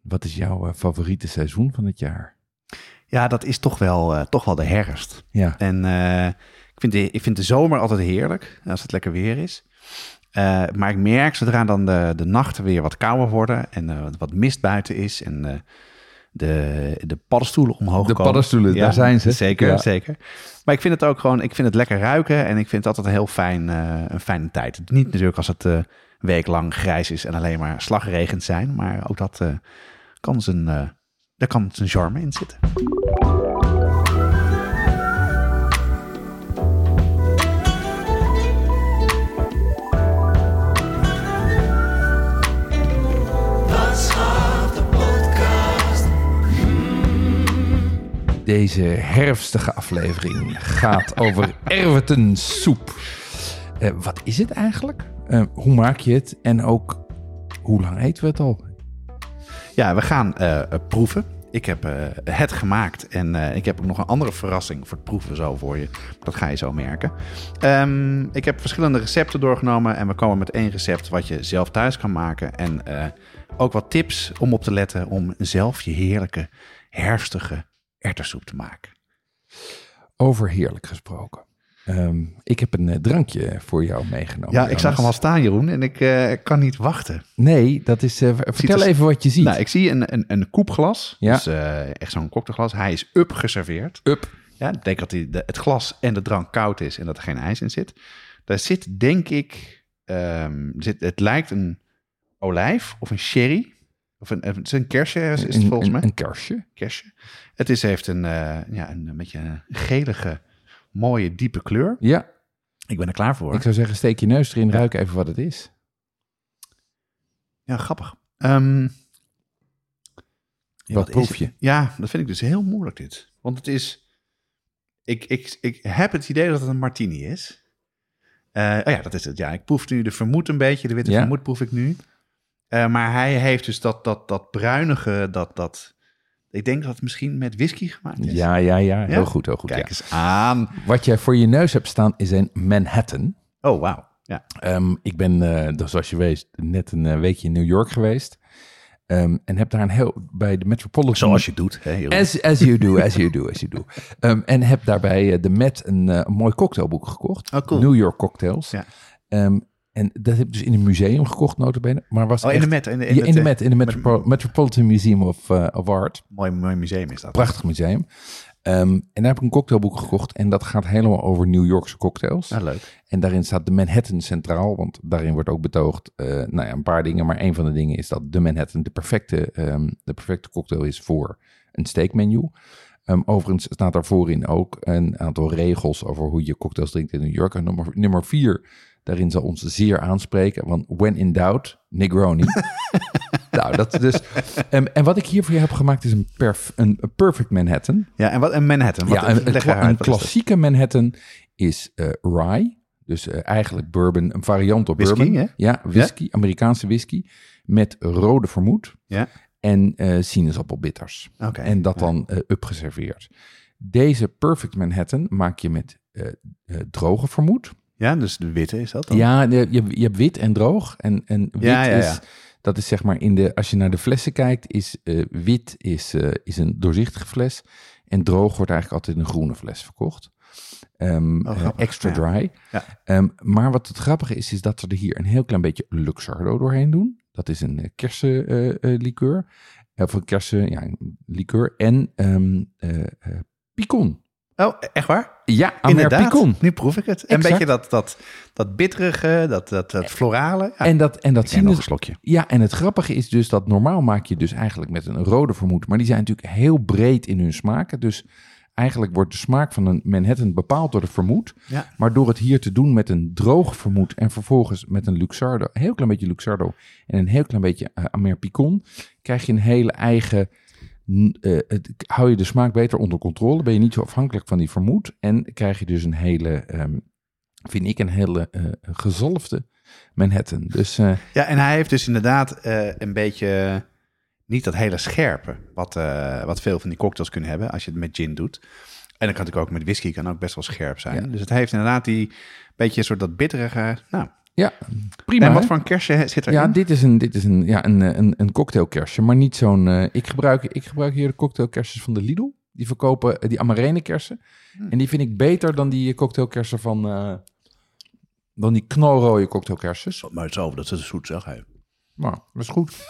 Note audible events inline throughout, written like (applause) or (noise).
wat is jouw eh, favoriete seizoen van het jaar? Ja, dat is toch wel, eh, toch wel de herfst. Ja, En eh, ik, vind de, ik vind de zomer altijd heerlijk, als het lekker weer is. Maar ik merk zodra dan de, de nachten weer wat kouder worden en wat mist buiten is en de, de paddenstoelen omhoog De komen. paddenstoelen, daar zijn ze. Zeker, Ja. zeker. Maar ik vind het ook gewoon, ik vind het lekker ruiken en ik vind het altijd een heel fijn, een fijne tijd. Niet natuurlijk als het weeklang grijs is en alleen maar slagregend zijn, maar ook dat kan zijn, eh, daar kan zijn charme in zitten. deze herfstige aflevering gaat over erwtensoep. Eh, wat is het eigenlijk? Eh, hoe maak je het? En ook, hoe lang eten we het al? Ja, we gaan eh, eh, proeven. Ik heb eh, het gemaakt en ik heb ook nog een andere verrassing voor het proeven zo voor je. Dat ga je zo merken. Ehm, ik heb verschillende recepten doorgenomen en we komen met één recept wat je zelf thuis kan maken. En ook wat tips om op te letten om zelf je heerlijke herfstige erwtensoep te maken. Over heerlijk gesproken. Ehm, ik heb een eh, drankje voor jou meegenomen. Ja, ik zag hem al staan, Jeroen, en ik eh, kan niet wachten. Nee, dat is. eh, vertel er- even wat je ziet. Nou, ik zie een, een, een koepglas, Ja. dus echt zo'n cocktailglas. Hij is up geserveerd. Up. Ja, dat betekent dat die, de, het glas en de drank koud is en dat er geen ijs in zit. Daar zit, denk ik, ehm, zit, het lijkt een olijf of een sherry. Of een, het is een kersje, is het volgens mij. Een kersje. kersje. Het is, heeft een, ja, een, een beetje een gelige, mooie, diepe kleur. Ja, Ik ben er klaar voor. ik zou zeggen, steek je neus erin, Ja. ruik even wat het is. Ja, grappig. Ehm, ja, Wat proef je? Ja, dat vind ik dus heel moeilijk dit. Want het is... Ik, ik, ik heb het idee dat het een martini is. Eh, oh ja, dat is het. Ja, ik proef nu de vermoed een beetje. De witte Ja. vermoed proef ik nu. Eh, maar hij heeft dus dat, dat, dat bruinige, dat, dat... Ik denk dat het misschien met whisky gemaakt is. Ja, ja, ja. Heel Ja? goed, heel goed. Kijk ja. eens aan. Wat jij voor je neus hebt staan is een Manhattan. Oh, wauw. Ja. Ehm, ik ben, dus zoals je weet, net een eh, weekje in New York geweest. Ehm, en heb daar een heel, bij de Metropolitan... Zoals je doet. Hè. As, as you do, as you do, as you do. (laughs) Ehm, en heb daarbij eh, de Met een, een mooi cocktailboek gekocht. Oh, cool. New York Cocktails. Ja. En dat heb ik dus in een museum gekocht, notabene. Maar was Oh, in echt- de Met. In de, Ja, in de Met, in de Metropo- Metropolitan Museum of, eh, of Art. Mooi, mooi museum is dat. Prachtig museum. Ehm, en daar heb ik een cocktailboek gekocht. En dat gaat helemaal over New Yorkse cocktails. Ah, leuk. En daarin staat de Manhattan centraal. Want daarin wordt ook betoogd, eh, nou ja, een paar dingen. Maar een van de dingen is dat de Manhattan de perfecte, ehm, de perfecte cocktail is voor een steakmenu. Ehm, overigens staat daar voorin ook een aantal regels over hoe je cocktails drinkt in New York. En nummer, nummer vier, daarin zal ons zeer aanspreken. Want when in doubt, Negroni. (laughs) nou, dat dus... en wat ik hier voor je heb gemaakt is een, perf, een, een perfect Manhattan. Ja, en wat een Manhattan. Wat, Ja, een, kla- klassieke Manhattan is eh, rye. Dus eh, eigenlijk bourbon, een variant op Whisky, bourbon. hè? Ja, whisky, Amerikaanse whisky. Met rode vermoed Ja, en eh sinaasappelbitters. oké. En dat Ja. dan upgeserveerd. Deze Perfect Manhattan maak je met droge vermoed. Ja, dus de witte is dat dan? Ja, je, je hebt wit en droog. En, en wit Ja, ja, is, dat is zeg maar in de, als je naar de flessen kijkt, is eh, wit is, eh, is een doorzichtige fles. En droog wordt eigenlijk altijd een groene fles verkocht. Ehm, Oh, eh, extra dry. Ja. Ehm, maar wat het grappige is, is dat ze er hier een heel klein beetje Luxardo doorheen doen. Dat is een kersenlikeur. of een kersen, ja, een likeur. En ehm eh, eh, picon. Oh, echt waar? Ja, Inderdaad. picon. Nu proef ik het. Een beetje dat, dat, dat bitterige, dat, dat, dat florale. Ja, En dat, en dat neem nog een slokje. Ja, en het grappige is dus dat normaal maak je dus eigenlijk met een rode vermoed. Maar die zijn natuurlijk heel breed in hun smaken. Dus eigenlijk wordt de smaak van een Manhattan bepaald door de vermoed. Ja. Maar door het hier te doen met een droog vermoed en vervolgens met een Luxardo, een heel klein beetje Luxardo en een heel klein beetje uh, Amer Picon, krijg je een hele eigen eh, het, hou je de smaak beter onder controle. Ben je niet zo afhankelijk van die vermoed. En krijg je dus een hele, ehm, vind ik, een hele eh, gezalfde Manhattan. Dus eh, Ja, en hij heeft dus inderdaad een beetje niet dat hele scherpe, wat, wat veel van die cocktails kunnen hebben als je het met gin doet. En dan kan het ook met whisky kan ook best wel scherp zijn. Ja. Dus het heeft inderdaad die beetje een soort dat bitterige. Nou, ja, prima. en wat hè? voor een kersen zit er Ja, in? dit is een, dit is een, ja, een, eh, een, een cocktailkersje, maar niet zo'n... eh, ik, gebruik, ik gebruik hier de cocktailkersjes van de Lidl. Die verkopen eh, die amarene kersen. En die vind ik beter dan die cocktailkersen van... eh, dan die knalrode cocktailkersjes. Maar hetzelfde, dat is zoet zeg. Hij. Nou, dat is goed.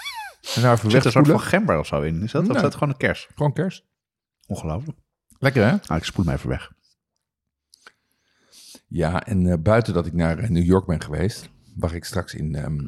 En daar even Er zit een soort wegspoelen. van gember of zo in. Is dat, of is dat gewoon een kers? Gewoon kers. Ongelooflijk. Lekker, hè? Nou, ik spoel hem even weg. Ja, en eh, buiten dat ik naar eh, New York ben geweest... waar ik straks in ehm,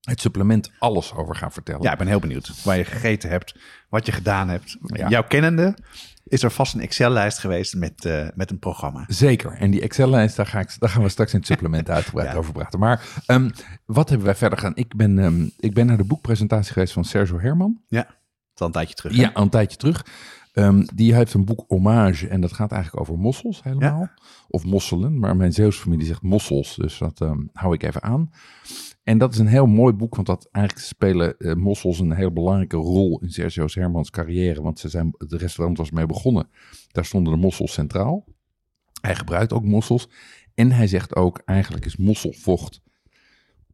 het supplement alles over ga vertellen. Ja, ik ben heel benieuwd waar je gegeten hebt, wat je gedaan hebt. Ja. Jouw kennende is er vast een Excel-lijst geweest met, eh, met een programma. Zeker. En die Excel-lijst, daar, ga ik, daar gaan we straks in het supplement (laughs) uitgebreid Ja. over praten. Maar ehm, wat hebben wij verder gedaan? Ik ben, ehm, ik ben naar de boekpresentatie geweest van Sergio Herman. Ja, dat is al een tijdje terug. hè? Ja, al een tijdje terug. Ehm, die heeft een boek Hommage en dat gaat eigenlijk over mossels helemaal. Of mosselen, maar mijn Zeeuwse familie zegt mossels, dus dat ehm, hou ik even aan. En dat is een heel mooi boek, want dat eigenlijk spelen eh, mossels een heel belangrijke rol in Sergio Hermans carrière. Want ze zijn, het restaurant was mee begonnen, daar stonden de mossels centraal. Hij gebruikt ook mossels en hij zegt ook, eigenlijk is mosselvocht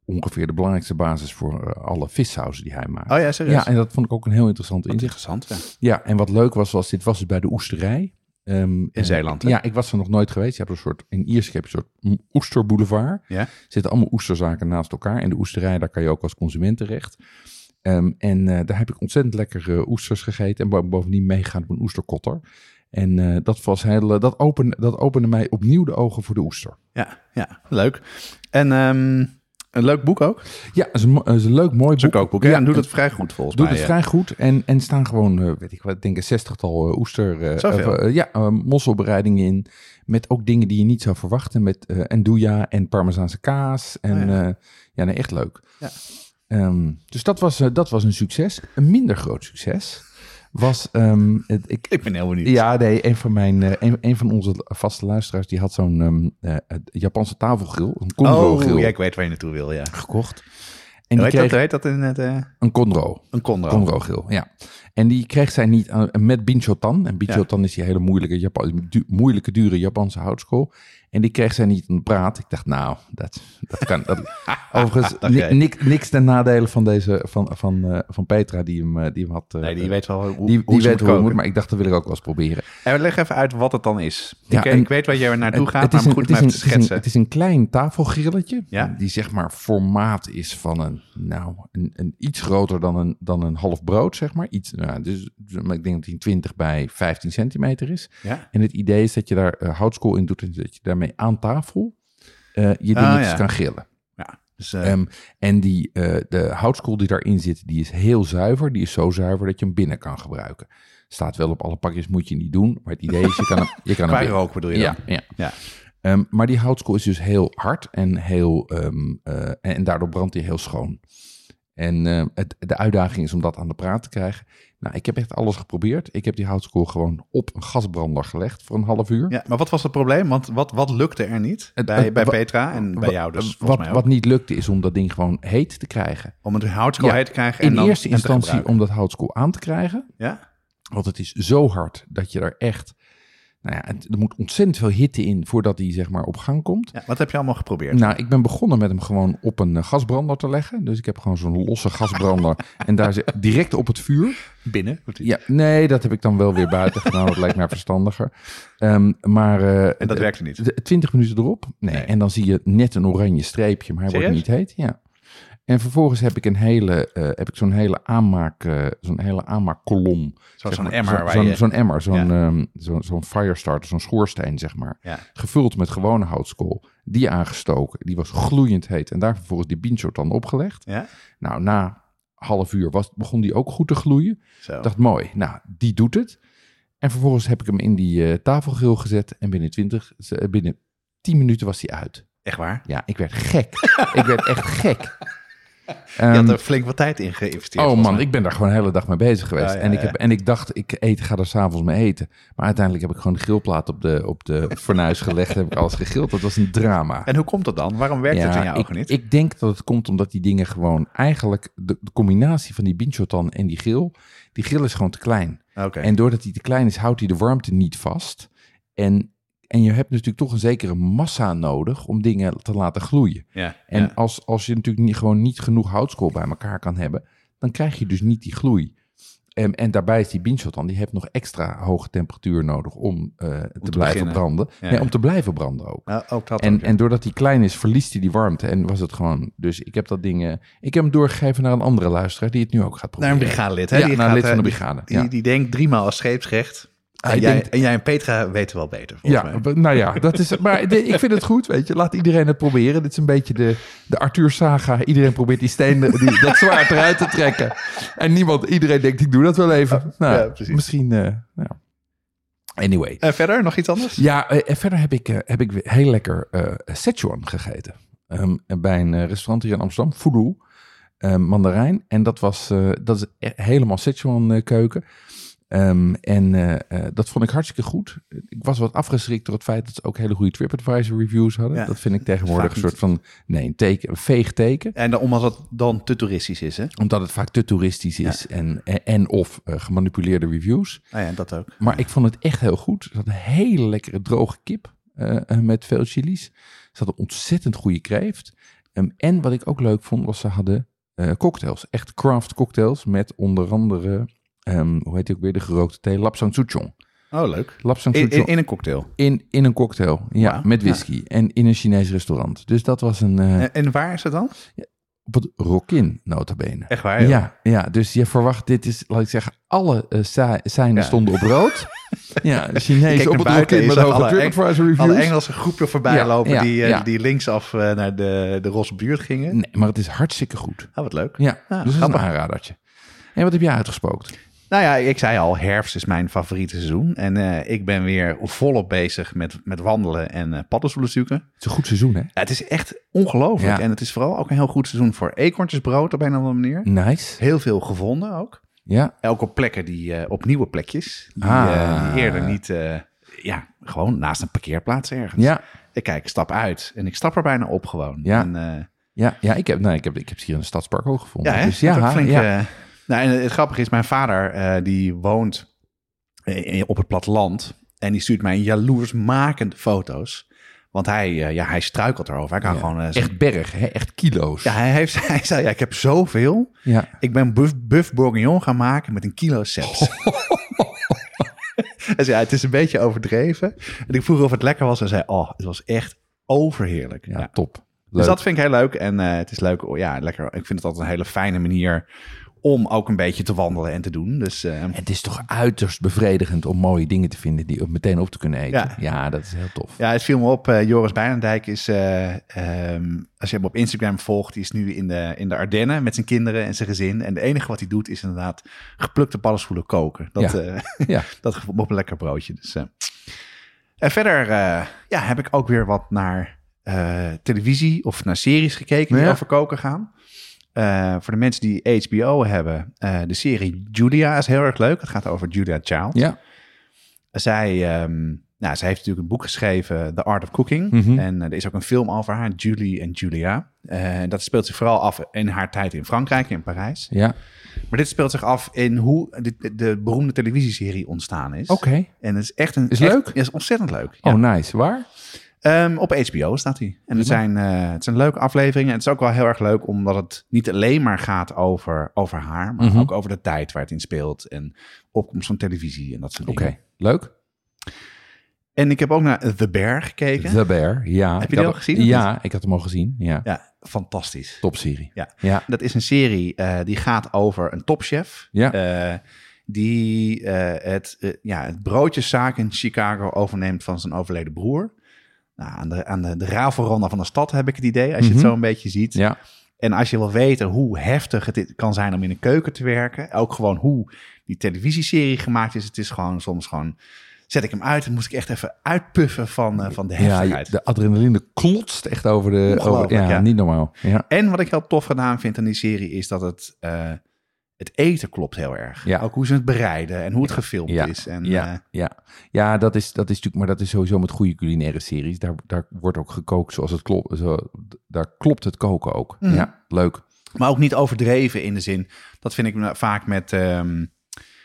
ongeveer de belangrijkste basis voor eh, alle vissauzen die hij maakt. Oh ja, serieus? Ja, en dat vond ik ook een heel interessant Wat inzicht. interessant, ja. Ja, en wat leuk was, was dit was dus bij de oesterij. Ehm, In Zeeland, hè? Ja, ik was er nog nooit geweest. Je hebt een soort, in Iersek heb je een soort oesterboulevard. Ja. Er zitten allemaal oesterzaken naast elkaar. En de oesterij, daar kan je ook als consument terecht. Ehm, en eh, daar heb ik ontzettend lekkere oesters gegeten. En bo- bovendien meegaan op een oesterkotter. En eh, dat, was heel, eh, dat, opende, dat opende mij opnieuw de ogen voor de oester. Ja, ja, leuk. En ehm, een leuk boek ook. Ja, het is een, het is een leuk, mooi Het boek. kookboek. hè? Ja, en doet het vrij goed volgens Doet mij. het ja. vrij goed. En, en staan gewoon, eh, weet ik wat, ik denk een zestigtal eh, oester... eh, of, ja, mosselbereidingen in. Met ook dingen die je niet zou verwachten. Met eh andouja en parmezaanse kaas. En Oh ja. ja, ja nee, echt leuk. Ja. Ehm, dus dat was, dat was een succes. Een minder groot succes was... het, ik, Ik ben heel benieuwd. ja, nee, een van, mijn, eh, een, een van onze vaste luisteraars... die had zo'n eh, het Japanse tafelgrill. Een Conro oh, ja, ik weet waar je naartoe wil, ja. gekocht. En die heet, kreeg dat, heet dat in het... eh, een Conro. een Conro. Conro-grill, ja. En die kreeg zij niet met Binchotan. En Binchotan is die hele moeilijke, Japan, du- moeilijke, dure Japanse houtskool. En die kreeg zij niet aan de praat. Ik dacht, nou, dat, dat kan. Dat, (laughs) overigens, niks, niks ten nadele van, deze, van, van, eh, van Petra, die hem, eh, die hem had. eh, Nee, die weet wel hoe, die, hoe die weet moet hoe het moet, maar ik dacht, dat wil ik ook wel eens proberen. En leg even uit wat het dan is. Ja, ik, en- ik weet waar jij naartoe Het- gaat, het maar is een- goed het is een- te het is een- schetsen. Het is een klein tafelgrilletje. Ja? Die zeg maar formaat is van een, nou, een, een iets groter dan een, dan een half brood, zeg maar. Iets, nou, dus, maar ik denk dat die 20 bij 15 centimeter is. Ja? En het idee is dat je daar houtskool in doet en dat je daarmee aan tafel eh, je Ah, dingetjes ja. kan grillen. ja. Dus, eh, Ehm, en die, eh, de houtskool die daarin zit, die is heel zuiver. Die is zo zuiver dat je hem binnen kan gebruiken. Staat wel op alle pakjes, moet je niet doen. Maar het idee is, je kan hem, je kan hem rook bedoel je ja, dan? ja. Ja. Ehm, maar die houtskool is dus heel hard en, heel, ehm, en, en daardoor brandt hij heel schoon. En eh, het, de uitdaging is om dat aan de praat te krijgen. Nou, ik heb echt alles geprobeerd. Ik heb die houtskool gewoon op een gasbrander gelegd voor een half uur. Ja, maar wat was het probleem? Want wat, wat lukte er niet Het- bij, het- bij Petra en bij jou dus wat, mij wat niet lukte is om dat ding gewoon heet te krijgen. Om het houtskool Ja, heet te krijgen In en dan eerste en instantie om dat houtskool aan te krijgen. Ja? Want het is zo hard dat je er echt... Nou ja, het- er moet ontzettend veel hitte in voordat hij zeg maar op gang komt. ja? Wat heb je allemaal geprobeerd? Nou, ik ben begonnen met hem gewoon op een eh, gasbrander te leggen. Dus ik heb gewoon zo'n losse gasbrander. (laughs) en daar zit direct op het vuur. Binnen? Ja, nee, dat heb ik dan wel weer buiten gedaan. Dat lijkt mij verstandiger. Ehm, maar eh, En dat eh, werkte niet? de- 20 minuten erop. Nee, Nee. En dan zie je net een oranje streepje, maar hij wordt niet heet. Ja. En vervolgens heb ik een hele, eh, heb ik zo'n hele aanmaak, eh, zo'n hele aanmaakkolom. Zo'n zeg zo'n maar. emmer zo'n, je... zo'n emmer, zo'n, Ja. ehm, zo'n, zo'n firestarter, zo'n schoorsteen, zeg maar. Ja. Gevuld met gewone houtskool. Die aangestoken. Die was gloeiend heet. En daar vervolgens die binchot dan opgelegd. Ja? Nou, na half uur was, begon die ook goed te gloeien. Ik dacht, mooi. Nou, die doet het. En vervolgens heb ik hem in die eh, tafelgrill gezet. En binnen 20, eh, binnen 10 minuten was hij uit. Echt waar? Ja, ik werd gek. (laughs) ik werd echt gek. Je had Ehm, er flink wat tijd in geïnvesteerd. Oh man, ik ben daar gewoon de hele dag mee bezig geweest. Ja, en, ik heb, en ik dacht, ik eet, ga er s'avonds mee eten. Maar uiteindelijk heb ik gewoon de grillplaat op de, op de (laughs) fornuis gelegd. heb ik alles gegrild. Dat was een drama. En hoe komt dat dan? Waarom werkt het in jouw ogen niet? ik denk dat het komt omdat die dingen gewoon eigenlijk... De, de combinatie van die binchotan en die grill... Die grill is gewoon te klein. Oké. En doordat hij te klein is, houdt hij de warmte niet vast. En, en je hebt natuurlijk toch een zekere massa nodig om dingen te laten gloeien. Ja, En ja. als, als je natuurlijk niet, gewoon niet genoeg houtskool bij elkaar kan hebben, dan krijg je dus niet die gloei. En, en daarbij is die binchotan, die heeft nog extra hoge temperatuur nodig om eh, te, blijven beginnen. branden. Ja. Nee, om te blijven branden ook. Nou, ook dat En, ook, ja. en doordat die klein is, verliest hij die warmte. En was het gewoon. Dus ik heb dat ding. ik heb hem doorgegeven naar een andere luisteraar die het nu ook gaat Naar proberen. een brigadelid, hè? Ja, die naar een gaat, lid van de eh, brigade. Die, ja. die, die denkt driemaal als scheepsrecht. En jij, denkt- en jij en Petra weten wel beter, volgens Ja, mij. nou ja, dat is. Maar de- ik vind het goed, weet je. Laat iedereen het proberen. Dit is een beetje de, de Arthur Saga. Iedereen probeert die steen, die, (laughs) dat zwaard eruit te trekken. En niemand, iedereen denkt, ik doe dat wel even. Nou, ja, misschien. eh, nou. Anyway. En verder, nog iets anders? Ja, eh, en verder heb ik, eh, heb ik heel lekker eh Szechuan gegeten. Ehm, bij een eh, restaurant hier in Amsterdam, Fudu, eh, Mandarijn. En dat, was, eh, dat is e- helemaal Szechuan eh, keuken. Ehm, en eh, eh, dat vond ik hartstikke goed. Ik was wat afgeschrikt door het feit dat ze ook hele goede TripAdvisor reviews hadden. Ja, dat vind ik (laughs) tegenwoordig een soort van, nee, een, teken, een veeg teken. En dan, omdat het dan te toeristisch is, hè? Omdat het vaak te toeristisch is en, en, en of eh, gemanipuleerde reviews. Nou ja, dat ook. Maar ik vond het echt heel goed. Ze hadden een hele lekkere droge kip met veel chilies. Ze hadden ontzettend goede kreeft. Ehm, en wat ik ook leuk vond, was ze hadden cocktails. Echt craft cocktails met onder andere, ehm, hoe heet die ook weer, de gerookte thee, Lapsang Souchong. Oh, leuk. Lapsang In, Souchong in, in een cocktail. in, in een cocktail, ja, met ja. whisky. En in een Chinees restaurant. Dus dat was een, eh, En, en waar is het dan? op het Rokin, nota bene. Echt waar, joh? Ja, ja, dus je verwacht, dit is, laat ik zeggen, alle uh, seinen Ja. stonden op rood. (laughs) ja, Chinees op het Rokin met hoge TripAdvisor reviews. Alle Engelse groepje voorbij lopen die, eh, die linksaf eh, naar de, de roze buurt gingen. Nee, maar het is hartstikke goed. Ah, wat leuk. Ja, Ja, dus dat is grappig. een aanradertje. En wat heb jij uitgespookt? Nou ja, ik zei al, herfst is mijn favoriete seizoen. En eh, ik ben weer volop bezig met, met wandelen en eh paddenstoelen zoeken. Het is een goed seizoen, hè? Ja, het is echt ongelooflijk. Ja. En het is vooral ook een heel goed seizoen voor eekhoorntjesbrood op een of andere manier. Nice. Heel veel gevonden ook. Ja, Elke plekken die, eh, op nieuwe plekjes. Die, Ah. die eerder niet, ja, gewoon naast een parkeerplaats ergens. ja, Ik kijk, ik stap uit en ik stap er bijna op gewoon. Ja. En, ja, ja ik, heb, nou, ik, heb, ik heb ze hier in de Stadspark ook gevonden. Ja, hè? dus ja, flink, ja. Nou, en het grappige is, mijn vader eh, die woont op het platteland en die stuurt mij jaloersmakende foto's. Want hij, eh, ja, hij struikelt erover. Hij kan Ja. gewoon... eh, Echt berg, hè? echt kilo's. ja, hij, heeft, (laughs) hij zei, ja, ik heb zoveel. ja. Ik ben buff, buff bourguignon gaan maken met een kilo seps. (laughs) (laughs) hij zei, ja, het is een beetje overdreven. En ik vroeg of het lekker was en zei, oh, het was echt overheerlijk. Ja, top. Dus dat vind ik heel leuk. En het is leuk, ja, lekker. Ik vind het altijd een hele fijne manier om ook een beetje te wandelen en te doen. Dus eh, Het is toch uiterst bevredigend om mooie dingen te vinden die ook meteen op te kunnen eten. Ja. Ja, dat is heel tof. ja, het viel me op. eh, Joris Bijnendijk is, eh, ehm, als je hem op Instagram volgt, die is nu in de, in de Ardennen met zijn kinderen en zijn gezin. En het enige wat hij doet is inderdaad geplukte paddenstoelen koken. Dat, Ja. (laughs) Ja. dat op een lekker broodje. Dus. En verder ja, heb ik ook weer wat naar televisie of naar series gekeken die Ja. over koken gaan. Eh, voor de mensen die HBO hebben, eh, de serie Julia is heel erg leuk. Het gaat over Julia Child. Ja, Zij, ehm, nou, zij heeft natuurlijk een boek geschreven, The Art of Cooking. Mhm. En eh, er is ook een film over haar, Julie en Julia. Dat speelt zich vooral af in haar tijd in Frankrijk, in Parijs. ja. Maar dit speelt zich af in hoe de, de, de beroemde televisieserie ontstaan is. Oké. En het is echt een... Is echt- leuk? Ja, is ontzettend leuk. Ja. Oh, nice. Waar? Ehm, op HBO staat hij. En het zijn, eh, het zijn leuke afleveringen. En het is ook wel heel erg leuk, omdat het niet alleen maar gaat over, over haar, maar Mhm. ook over de tijd waar het in speelt. En opkomst van televisie en dat soort Oké, dingen. leuk. En ik heb ook naar The Bear gekeken. The Bear, ja. Heb je had- al gezien, Ja, ik had hem al gezien. Ja, Ja, fantastisch. topserie. Ja. Ja, Dat is een serie eh, die gaat over een topchef. Ja. eh, die het, ja, het broodjeszaak in Chicago overneemt van zijn overleden broer. Nou, aan de, aan de, van de stad heb ik het idee, als je Mhm. het zo een beetje ziet. ja. En als je wil weten hoe heftig het kan zijn om in een keuken te werken, ook gewoon hoe die televisieserie gemaakt is, het is gewoon soms gewoon zet ik hem uit en moest ik echt even uitpuffen van, eh, van de Ja, heftigheid. je- de adrenaline klotst echt over de... Over, ja, ja. niet normaal. Ja. En wat ik heel tof gedaan vind aan die serie is dat het, eh, het eten klopt heel erg. Ja. Ook hoe ze het bereiden en hoe het gefilmd Ja, is. En, ja, eh, ja. ja dat, is, dat is natuurlijk, maar dat is sowieso met goede culinaire series. Daar, daar wordt ook gekookt zoals het klopt. Zo, daar klopt het koken ook. Mhm. Ja, leuk. maar ook niet overdreven in de zin. Dat vind ik vaak met ehm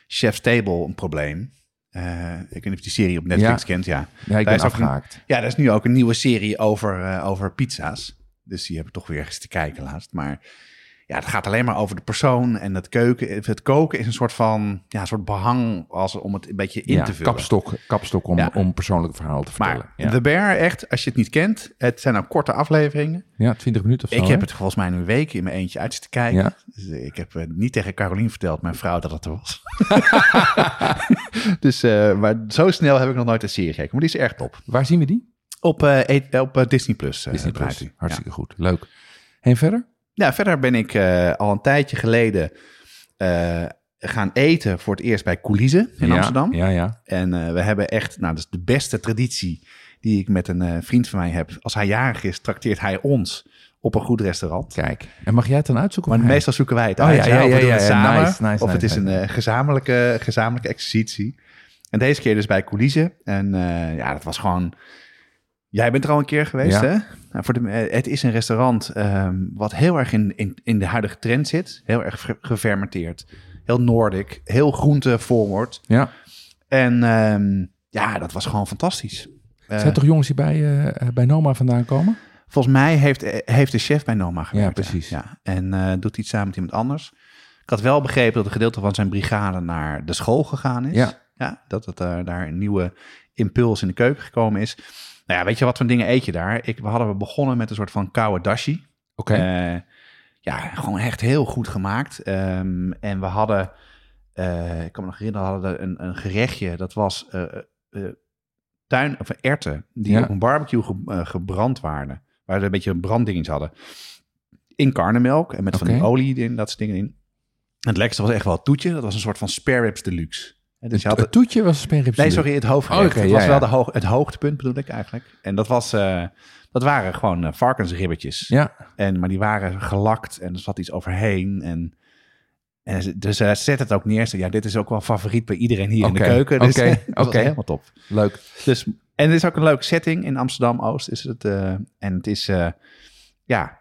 Chef's Table een probleem. Eh, ik weet niet of je die serie op Netflix Ja. kent. Ja. Ja, ik Daar ben is een- afgehaakt. ja, er is nu ook een nieuwe serie over, eh, over pizza's. Dus die heb ik toch weer eens te kijken laatst. Maar ja, het gaat alleen maar over de persoon en het keuken. Het koken is een soort van ja, een soort behang als, om het een beetje in ja, te vullen. kapstok, kapstok om, Ja. om persoonlijke verhalen te vertellen. Maar ja. The Bear, echt, als je het niet kent, het zijn ook korte afleveringen. ja, 20 minuten of zo. ik heb hè? het volgens mij een week in mijn eentje uit te kijken. Dus eh, ik heb eh, niet tegen Carolien verteld, mijn vrouw, dat het er was. (laughs) dus, eh, maar zo snel heb ik nog nooit een serie gekeken. Maar die is erg top. Waar zien we die? Op, e- op Disney Plus. Disney Plus. Hartstikke goed. Leuk. En verder? Ja, verder ben ik eh, al een tijdje geleden eh, gaan eten voor het eerst bij Coulisse in Ja, Amsterdam. Ja, ja. En eh, we hebben echt, nou, dat is de beste traditie die ik met een vriend van mij heb. Als hij jarig is, trakteert hij ons op een goed restaurant. Kijk. En mag jij het dan uitzoeken? Maar hij? meestal zoeken wij het Oh, uit. ja, ja, ja, ja, samen, nice, nice, of het nice, is een gezamenlijke, gezamenlijke exercitie. En deze keer dus bij Coulisse. En ja, dat was gewoon... Jij bent er al een keer geweest, Ja. hè? Nou, voor de, eh, het is een restaurant ehm, wat heel erg in, in, in de huidige trend zit. Heel erg ge- gefermenteerd. Heel Noordic. Heel groente forward. Ja. En ehm, ja, dat was gewoon fantastisch. Eh, Zijn toch jongens die bij, eh, bij Noma vandaan komen? Volgens mij heeft, heeft de chef bij Noma gewerkt. precies. Ja. En doet iets samen met iemand anders. Ik had wel begrepen dat een gedeelte van zijn brigade naar de school gegaan is. Ja. dat het daar een nieuwe impuls in de keuken gekomen is. Nou ja, weet je wat voor dingen eet je daar? Ik, we hadden begonnen met een soort van koude dashi. Oké. Eh, ja, gewoon echt heel goed gemaakt. Ehm, en we hadden, eh, ik kan me nog herinneren, we hadden een, een gerechtje. Dat was eh, tuin, of erten die Ja. op een barbecue ge- gebrand waren. Waar ze een beetje een branddingetje hadden. In karnemelk en met van die olie in, dat soort dingen in. En het lekkerste was echt wel het toetje. Dat was een soort van spare ribs deluxe. En dus had het toetje was een sperrips. Nee, sorry, het hoofdgerecht. Oh, oké, het ja, was wel de hoog, het hoogtepunt bedoel ik eigenlijk. En dat, was, eh, dat waren gewoon eh, varkensribbetjes. Ja. En, maar die waren gelakt en er zat iets overheen. En, en dus hij zet het ook neer. Ja, dit is ook wel favoriet bij iedereen hier in de keuken. Dus oké, (laughs) oké. helemaal top. Leuk. Dus, en het is ook een leuke setting in Amsterdam-Oost. Is het, en het is ja,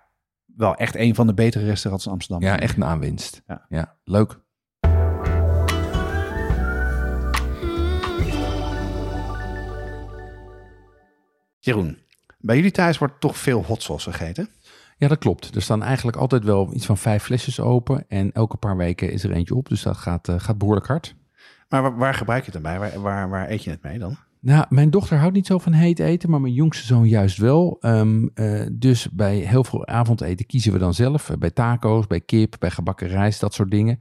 wel echt een van de betere restaurants in Amsterdam. Ja, echt een aanwinst. Ja. ja leuk. Jeroen, bij jullie thuis wordt toch veel hot sauce gegeten? Ja, dat klopt. Er staan eigenlijk altijd wel iets van vijf flesjes open. En elke paar weken is er eentje op. Dus dat gaat, eh, gaat behoorlijk hard. Maar waar, waar gebruik je het dan bij? Waar, waar, waar eet je het mee dan? Nou, mijn dochter houdt niet zo van heet eten, maar mijn jongste zoon juist wel. Ehm, eh, dus bij heel veel avondeten kiezen we dan zelf. Eh, Bij taco's, bij kip, bij gebakken rijst, dat soort dingen.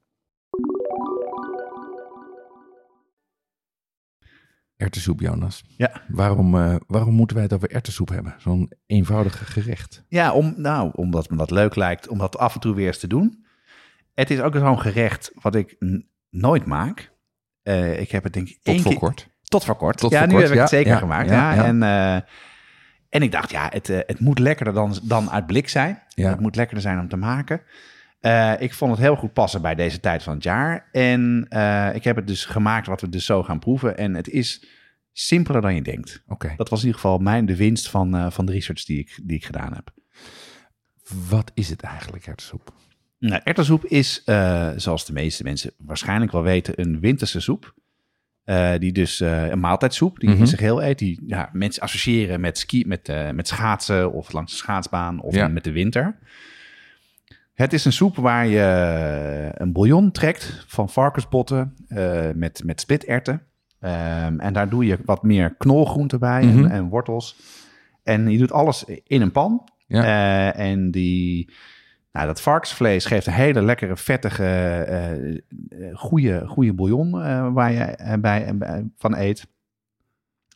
Erwtensoep, Jonas. Ja. Waarom, eh, waarom moeten wij het over erwtensoep hebben? Zo'n eenvoudige gerecht. Ja, om, nou, omdat me dat leuk lijkt om dat af en toe weer eens te doen. Het is ook zo'n gerecht wat ik nooit maak. Eh, ik heb het denk ik Tot één voor keer... kort. Tot voor kort. Tot ja, voor nu kort, heb ik het zeker ja, gemaakt. ja. En, eh, en ik dacht, ja, het, het moet lekkerder dan, dan uit blik zijn. Ja. Het moet lekkerder zijn om te maken. Eh, ik vond het heel goed passen bij deze tijd van het jaar. En eh, ik heb het dus gemaakt wat we dus zo gaan proeven. En het is simpeler dan je denkt. Oké. Dat was in ieder geval mijn, de winst van, eh, van de research die ik, die ik gedaan heb. Wat is het eigenlijk, erwtensoep? Nou, erwtensoep is, zoals de meeste mensen waarschijnlijk wel weten, een winterse soep. Die dus een maaltijdsoep, die Mhm. in zich heel eet. Die ja, mensen associëren met, ski, met, met schaatsen of langs de schaatsbaan of Ja. met de winter. Het is een soep waar je een bouillon trekt van varkensbotten eh, met, met splitterwten. Ehm, en daar doe je wat meer knolgroenten bij Mhm. en, en wortels. En je doet alles in een pan. Ja. Eh, en die, nou, dat varkensvlees geeft een hele lekkere, vettige, eh, eh, goede, goede bouillon eh, waar je eh, bij, eh, van eet.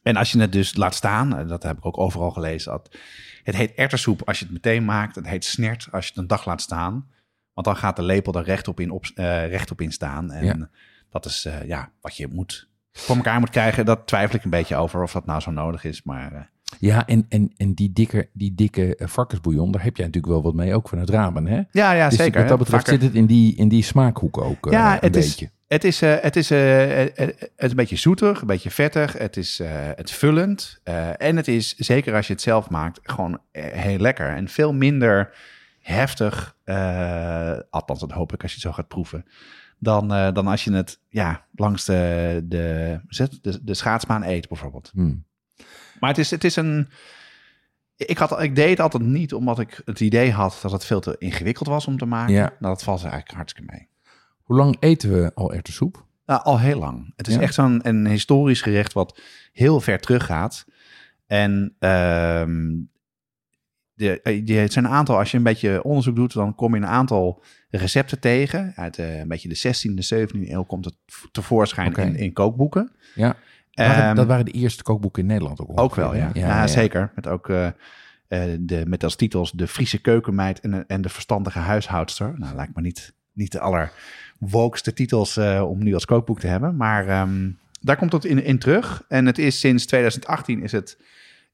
En als je het dus laat staan, eh, dat heb ik ook overal gelezen, dat het heet ertersoep als je het meteen maakt. Het heet snert als je het een dag laat staan. Want dan gaat de lepel er rechtop in, op, eh, rechtop in staan. En Ja. dat is eh, ja, wat je moet voor elkaar moet krijgen. Dat twijfel ik een beetje over of dat nou zo nodig is. Maar eh, Ja, en, en, en die dikke, die dikke varkensbouillon, daar heb jij natuurlijk wel wat mee, ook vanuit ramen, hè? ja, ja Dus zeker. Wat dat betreft zit het in die, in die smaakhoek ook Ja, een het is- beetje. Het is, eh, het, is, eh, eh, het is een beetje zoetig, een beetje vettig. Het is het vullend. en het is, zeker als je het zelf maakt, gewoon heel lekker. En veel minder heftig, althans dat hoop ik als je het zo gaat proeven, dan, dan als je het ja, langs de, de, de, de schaatsbaan eet bijvoorbeeld. Hmm. Maar het is, het is een... Ik, had, ik deed het altijd niet omdat ik het idee had dat het veel te ingewikkeld was om te maken. Ja. Nou, dat valt er eigenlijk hartstikke mee. Hoe lang eten we al erwtensoep? Nou, al heel lang. Het is Ja? echt zo'n een historisch gerecht wat heel ver teruggaat. En ehm de, eh, het zijn een aantal, als je een beetje onderzoek doet, dan kom je een aantal recepten tegen. Uit eh, een beetje de 16e, 17e eeuw komt het tevoorschijn in, in kookboeken. Ja, waren- Ehm, dat waren de eerste kookboeken in Nederland ook ook wel, ja. Ja, zeker. Met ook eh, de, met als titels De Friese keukenmeid en, en de verstandige huishoudster. Nou, lijkt me niet, niet de allerwokste titels eh, om nu als kookboek te hebben. Maar ehm, daar komt het in, in terug. En het is sinds 2018 is het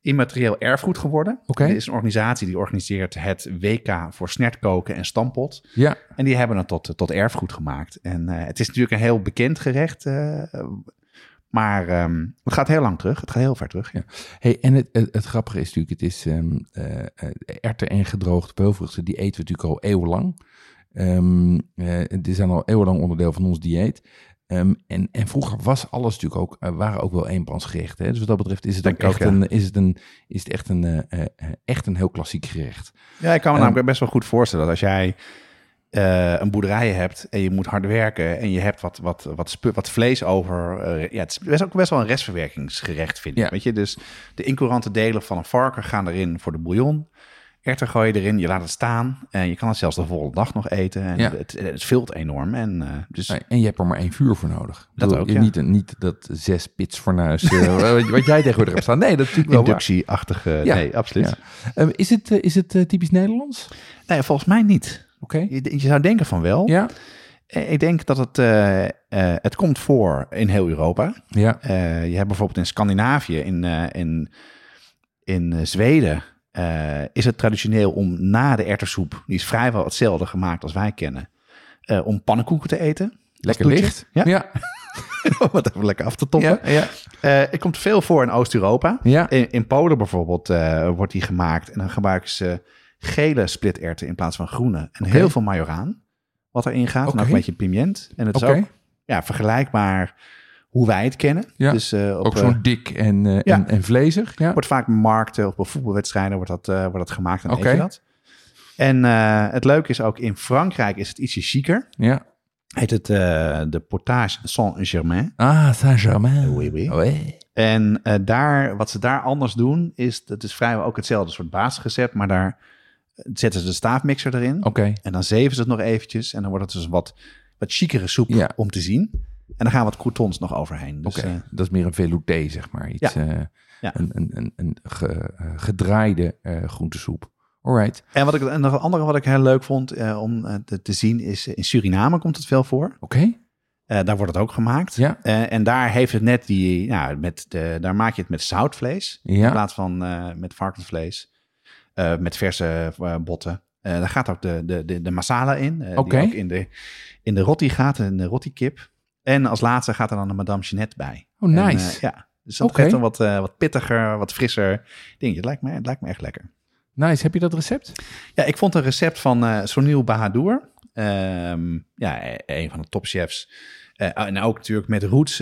immaterieel erfgoed geworden. Oké. Er is een organisatie die organiseert het WK voor snertkoken en stampot. Ja, En die hebben het tot, tot erfgoed gemaakt. En eh, het is natuurlijk een heel bekend gerecht. eh, maar ehm, het gaat heel lang terug. Het gaat heel ver terug. Ja. Hey, en het, het, het grappige is natuurlijk, het is ehm eh, eh, erwten en gedroogde peulvruchten, die eten we natuurlijk al eeuwenlang. Ehm eh, die zijn al eeuwenlang onderdeel van ons dieet. Ehm, en, en vroeger was alles natuurlijk ook, eh, waren ook wel eenpansgerechten. Hè? Dus wat dat betreft is het, ook echt, ook, ja. een, is het, een, is het echt, een, eh, eh, echt een heel klassiek gerecht. Ja, ik kan me Ehm, namelijk best wel goed voorstellen dat als jij een boerderij hebt en je moet hard werken en je hebt wat, wat, wat, wat vlees over. ja, het is best, ook best wel een restverwerkingsgerecht, vind ik. Ja. Weet je, dus de incourante delen van een varken gaan erin voor de bouillon. Erwten gooi je erin, je laat het staan en je kan het zelfs de volgende dag nog eten. En Ja. het, het vult enorm. En, eh, dus Nee, En je hebt er maar één vuur voor nodig. Dat bedoel, ook, ja. Niet, niet dat zes pits fornuis, eh, (laughs) wat, jij tegenwoordig hebt staan. Nee, dat is natuurlijk wel inductieachtige. Ja. Nee, absoluut. Ehm, is het, eh, is het typisch Nederlands? Nee, volgens mij niet. Oké. Je, je zou denken van wel. Ja? Ik denk dat het, het komt voor in heel Europa. Ja. Je hebt bijvoorbeeld in Scandinavië, in, in, in Zweden, eh, is het traditioneel om na de erwtensoep, die is vrijwel hetzelfde gemaakt als wij kennen, eh, om pannenkoeken te eten. Lekker licht. Ja. Ja. (laughs) om het even lekker af te toppen. Ja. Ja. Eh, het komt veel voor in Oost-Europa. ja. In, in Polen bijvoorbeeld eh, wordt die gemaakt en dan gebruiken ze gele splitterwten in plaats van groene. En heel veel majoraan wat erin gaat. En Oké. ook een beetje piment. En het is Oké. ook ja, vergelijkbaar hoe wij het kennen. Ja. Dus eh, op, Ook eh, zo'n dik en, eh, ja. en, en vlezig. Ja. wordt vaak markten of op voetbalwedstrijden wordt dat, eh, wordt dat gemaakt en je dat. En eh, het leuke is ook in Frankrijk is het ietsje chiquer. ja. Heet het eh, de potage Saint-Germain. Ah, Saint-Germain. Oui, oui. Oui. En eh, daar, wat ze daar anders doen, is dat is vrijwel ook hetzelfde soort basisrecept, maar daar zetten ze de staafmixer erin. Oké. En dan zeven ze het nog eventjes. En dan wordt het dus een wat, wat chicere soep Ja. om te zien. En dan gaan wat croutons nog overheen. Dus, Oké. eh, Dat is meer een velouté, zeg maar. Iets, Ja. eh, Ja. Een, een, een, een ge- eh, gedraaide eh, groentesoep. Alright. en, wat ik, en nog een andere wat ik heel leuk vond om te, te zien is... in Suriname komt het veel voor. Oké. Daar wordt het ook gemaakt. Ja. En daar heeft het net die... Nou, met de, daar maak je het met zoutvlees. In plaats van met varkensvlees. Met verse botten. Daar gaat ook de, de, de, de masala in. Oké. Die ook in de, in de roti gaat, in de roti kip. En als laatste gaat er dan de Madame Jeanette bij. Oh, En, nice. eh, ja, dus dat geeft een wat, eh, wat pittiger, wat frisser dingetje. Het lijkt me, het lijkt me echt lekker. Nice. Heb je dat recept? Ja, ik vond een recept van eh Sonil Bahadur. Ehm, ja, een van de topchefs. Eh, en ook natuurlijk met roots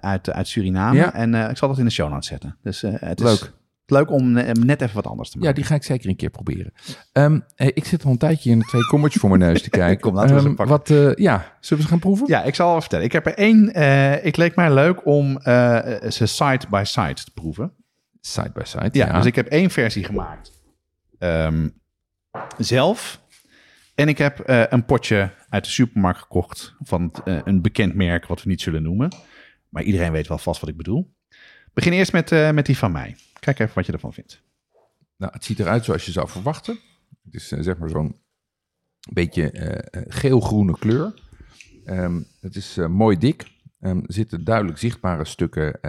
uit, uit Suriname. Ja. En ik zal dat in de show notes zetten. Dus het Leuk. is leuk om eh, net even wat anders te Ja, maken. die ga ik zeker een keer proberen. Ehm, eh, ik zit al een tijdje in twee kommetjes voor mijn neus te (laughs) kijken. Kom, laten we ze Ehm, pakken. Wat, eh, ja, zullen we ze gaan proeven? Ja, ik zal wel vertellen. Ik heb er één. eh ik leek mij leuk om ze side by side te proeven. Side by side. Ja, dus ik heb één versie gemaakt ehm, zelf. En ik heb een potje uit de supermarkt gekocht van een bekend merk, wat we niet zullen noemen. Maar iedereen weet wel vast wat ik bedoel. Begin eerst met, eh, met die van mij. Kijk even wat je ervan vindt. Nou, het ziet eruit zoals je zou verwachten. Het is eh, zeg maar zo'n beetje eh, geel-groene kleur. Ehm, het is mooi dik. Ehm, er zitten duidelijk zichtbare stukken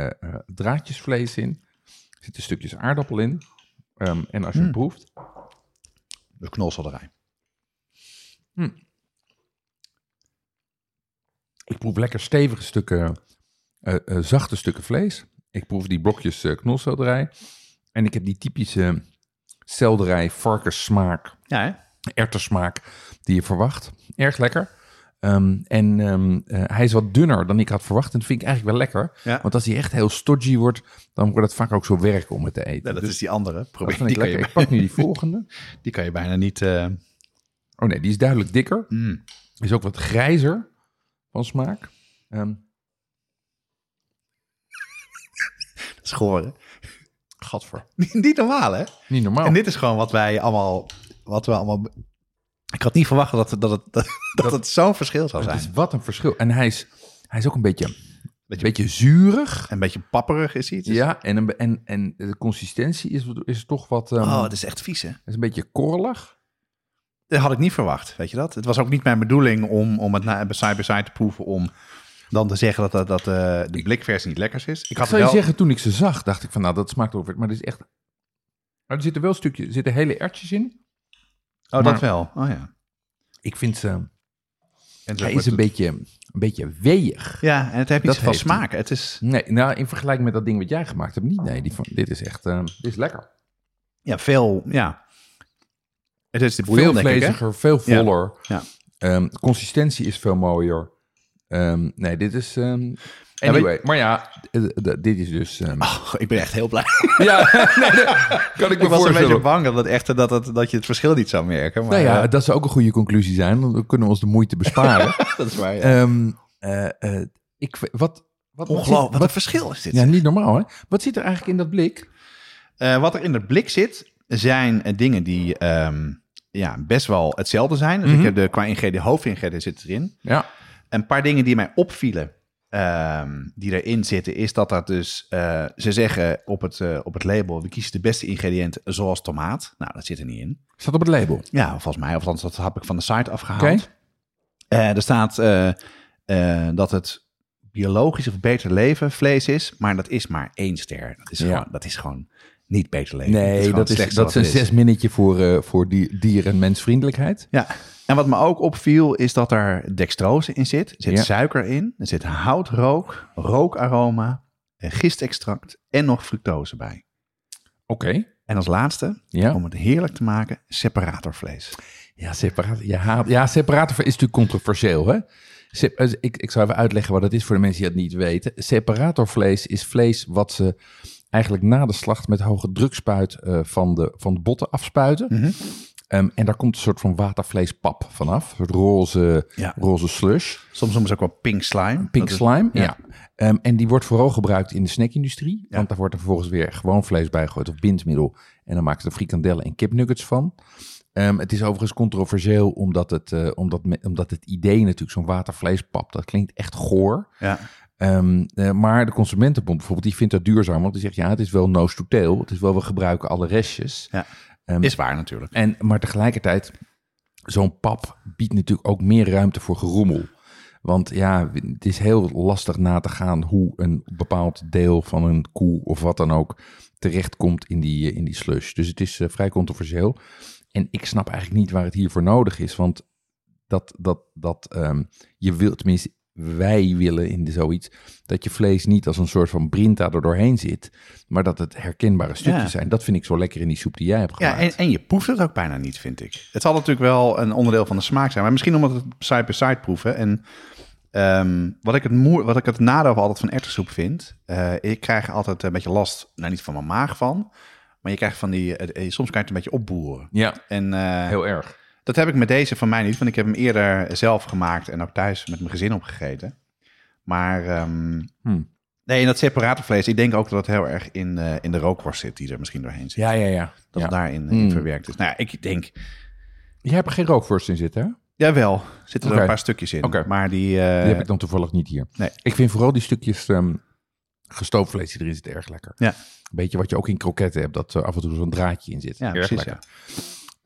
draadjesvlees in. Er zitten stukjes aardappel in. Ehm, en als je het proeft, De knolselderij. ik proef lekker stevige stukken, zachte stukken vlees. Ik proef die blokjes eh knolselderij. En ik heb die typische selderij, varkenssmaak, Ja, hè? die je verwacht. Erg lekker. Ehm, en ehm, eh, hij is wat dunner dan ik had verwacht. En dat vind ik eigenlijk wel lekker. Ja. Want als hij echt heel stodgy wordt, dan wordt het vaak ook zo werk om het te eten. Ja, dat Dus is die andere. Probeer, die, ik je, lekker. Ik pak nu die (laughs) volgende. die kan je bijna niet... eh, Oh nee, die is duidelijk dikker. mm. Is ook wat grijzer van smaak. Ehm Dat hè? gadver. (laughs) niet normaal, hè? Niet normaal. En dit is gewoon wat wij allemaal... Wat we allemaal... Ik had niet verwacht dat, dat, het, (laughs) dat, dat het zo'n verschil zou het zijn. is wat een verschil. En hij is, hij is ook een beetje, een Beetje, beetje zuurig. een beetje papperig is hij. Het is- Ja, en, een, en, en de consistentie is, is toch wat... ehm, Oh, het is echt vies, hè? is een beetje korrelig. Dat had ik niet verwacht, weet je dat? Het was ook niet mijn bedoeling om, om het na, bij side by side te proeven... om dan te zeggen dat, dat, dat eh, de blikversie niet lekkers is. Ik Ik had zou je wel... zeggen, toen ik ze zag, dacht ik van, nou, dat smaakt over. Maar dit is echt... Maar er zitten wel stukjes, er zitten hele ertjes in. Oh, dat wel. Oh ja. Ik vind ze... En Hij is een het- beetje, een beetje weeg. Ja, en het heeft heeft hij. smaak. Het is Nee, nou, in vergelijking met dat ding wat jij gemaakt hebt, niet. Nee, die van, dit is echt, eh, dit is lekker. ja, veel... Ja. Het is de Veel bouillon, vleesiger, veel voller. Ja. Ehm, consistentie is veel mooier. Ehm, nee, dit is... ehm, Ja, anyway, maar ja, eh, dit is dus... ehm, Oh, ik ben echt heel blij. (laughs) Ja, nee, dat kan ik me ik was een voorstellen. beetje bang dat, het echt, dat, het, dat je het verschil niet zou merken. Maar Nou ja, eh, dat zou ook een goede conclusie zijn. Want dan kunnen we ons de moeite besparen. (laughs) dat is waar. Ja. Ehm, eh, ik, wat, wat, wat, Ongelooflijk. Wat een verschil is dit. Ja, niet normaal hè. Wat zit er eigenlijk in dat blik? Eh, wat er in het blik zit, zijn dingen die ehm, ja, best wel hetzelfde zijn. Dus Mhm. ik heb de, qua ingrediënten, hoofdingrediënten zit erin. Ja. Een paar dingen die mij opvielen, ehm, die erin zitten, is dat dat dus, eh, ze zeggen op het, eh, op het label, we kiezen de beste ingrediënten zoals tomaat. Nou, dat zit er niet in. Staat op het label. Ja, volgens mij, of althans, dat heb ik van de site afgehaald. Eh, er staat dat het biologisch of beter leven vlees is, maar dat is maar één ster. Dat is, Ja. gewoon, dat is gewoon niet beter leven. Het Nee, dat het is, dat is wat een er zes minnetje voor, eh, voor die, dier- en mensvriendelijkheid. Ja, en wat me ook opviel is dat er dextrose in zit. Er zit Ja. suiker in, er zit houtrook, rookaroma, gistextract en nog fructose bij. Oké. En als laatste, Ja. om het heerlijk te maken, separatorvlees. Ja, separaat, ja, ja, separator is natuurlijk controversieel. Hè? Sep- eh, ik, ik zal even uitleggen wat het is voor de mensen die dat niet weten. Separatorvlees is vlees wat ze eigenlijk na de slacht met hoge drukspuit eh, van, de, van de botten afspuiten. Mhm. Ehm, en daar komt een soort van watervleespap vanaf. Een soort roze, Ja. roze slush. Soms noemen ze ook wel pink slime. Pink is- slime, ja. ja. Ehm, en die wordt vooral gebruikt in de snackindustrie. Ja. Want daar wordt er vervolgens weer gewoon vlees bij gegooid of bindmiddel. En dan maken ze er frikandellen en kipnuggets van. Ehm, het is overigens controversieel omdat het, eh, omdat, omdat het idee natuurlijk zo'n watervleespap, dat klinkt echt goor. Ja. Ehm, eh, maar de Consumentenbond bijvoorbeeld, die vindt dat duurzaam. Want die zegt, ja, het is wel nose to tail. Het is wel, we gebruiken alle restjes. Ja. Ehm, Is waar natuurlijk. en, maar tegelijkertijd, zo'n pap biedt natuurlijk ook meer ruimte voor gerommel. Want ja, het is heel lastig na te gaan hoe een bepaald deel van een koe of wat dan ook terechtkomt in die, in die slush. Dus het is eh, vrij controversieel. En ik snap eigenlijk niet waar het hiervoor nodig is. Want dat, dat, dat ehm, je wilt, tenminste wij willen in de zoiets, dat je vlees niet als een soort van brinta er doorheen zit, maar dat het herkenbare stukjes Ja. zijn. Dat vind ik zo lekker in die soep die jij hebt Ja, gemaakt. en, en je proeft het ook bijna niet, vind ik. Het zal natuurlijk wel een onderdeel van de smaak zijn. Maar misschien omdat het side by side proeven. En ehm, wat, ik het moe, wat ik het nadeel altijd van erwtensoep vind... eh, ik krijg altijd een beetje last, nou niet van mijn maag van... maar je krijgt van die... eh, eh, soms kan je het een beetje opboeren. Ja, En heel erg. Dat heb ik met deze van mij niet... want ik heb hem eerder zelf gemaakt... en ook thuis met mijn gezin opgegeten. Maar Hm. Nee, en dat separate vlees, ik denk ook dat het heel erg in, eh, in de rookworst zit die er misschien doorheen zit. Ja, ja, ja. Dat ja. het daarin in Mm. verwerkt is. Nou ja, ik denk, Jij hebt er geen rookworst in zitten, hè? jawel, zitten er een paar stukjes in. Oké. Maar die, eh, Die heb ik dan toevallig niet hier. nee. Ik vind vooral die stukjes ehm gestoofd vlees die erin zit erg lekker. Ja. Een beetje wat je ook in kroketten hebt, dat er af en toe zo'n draadje in zit. Ja, erg precies, lekker.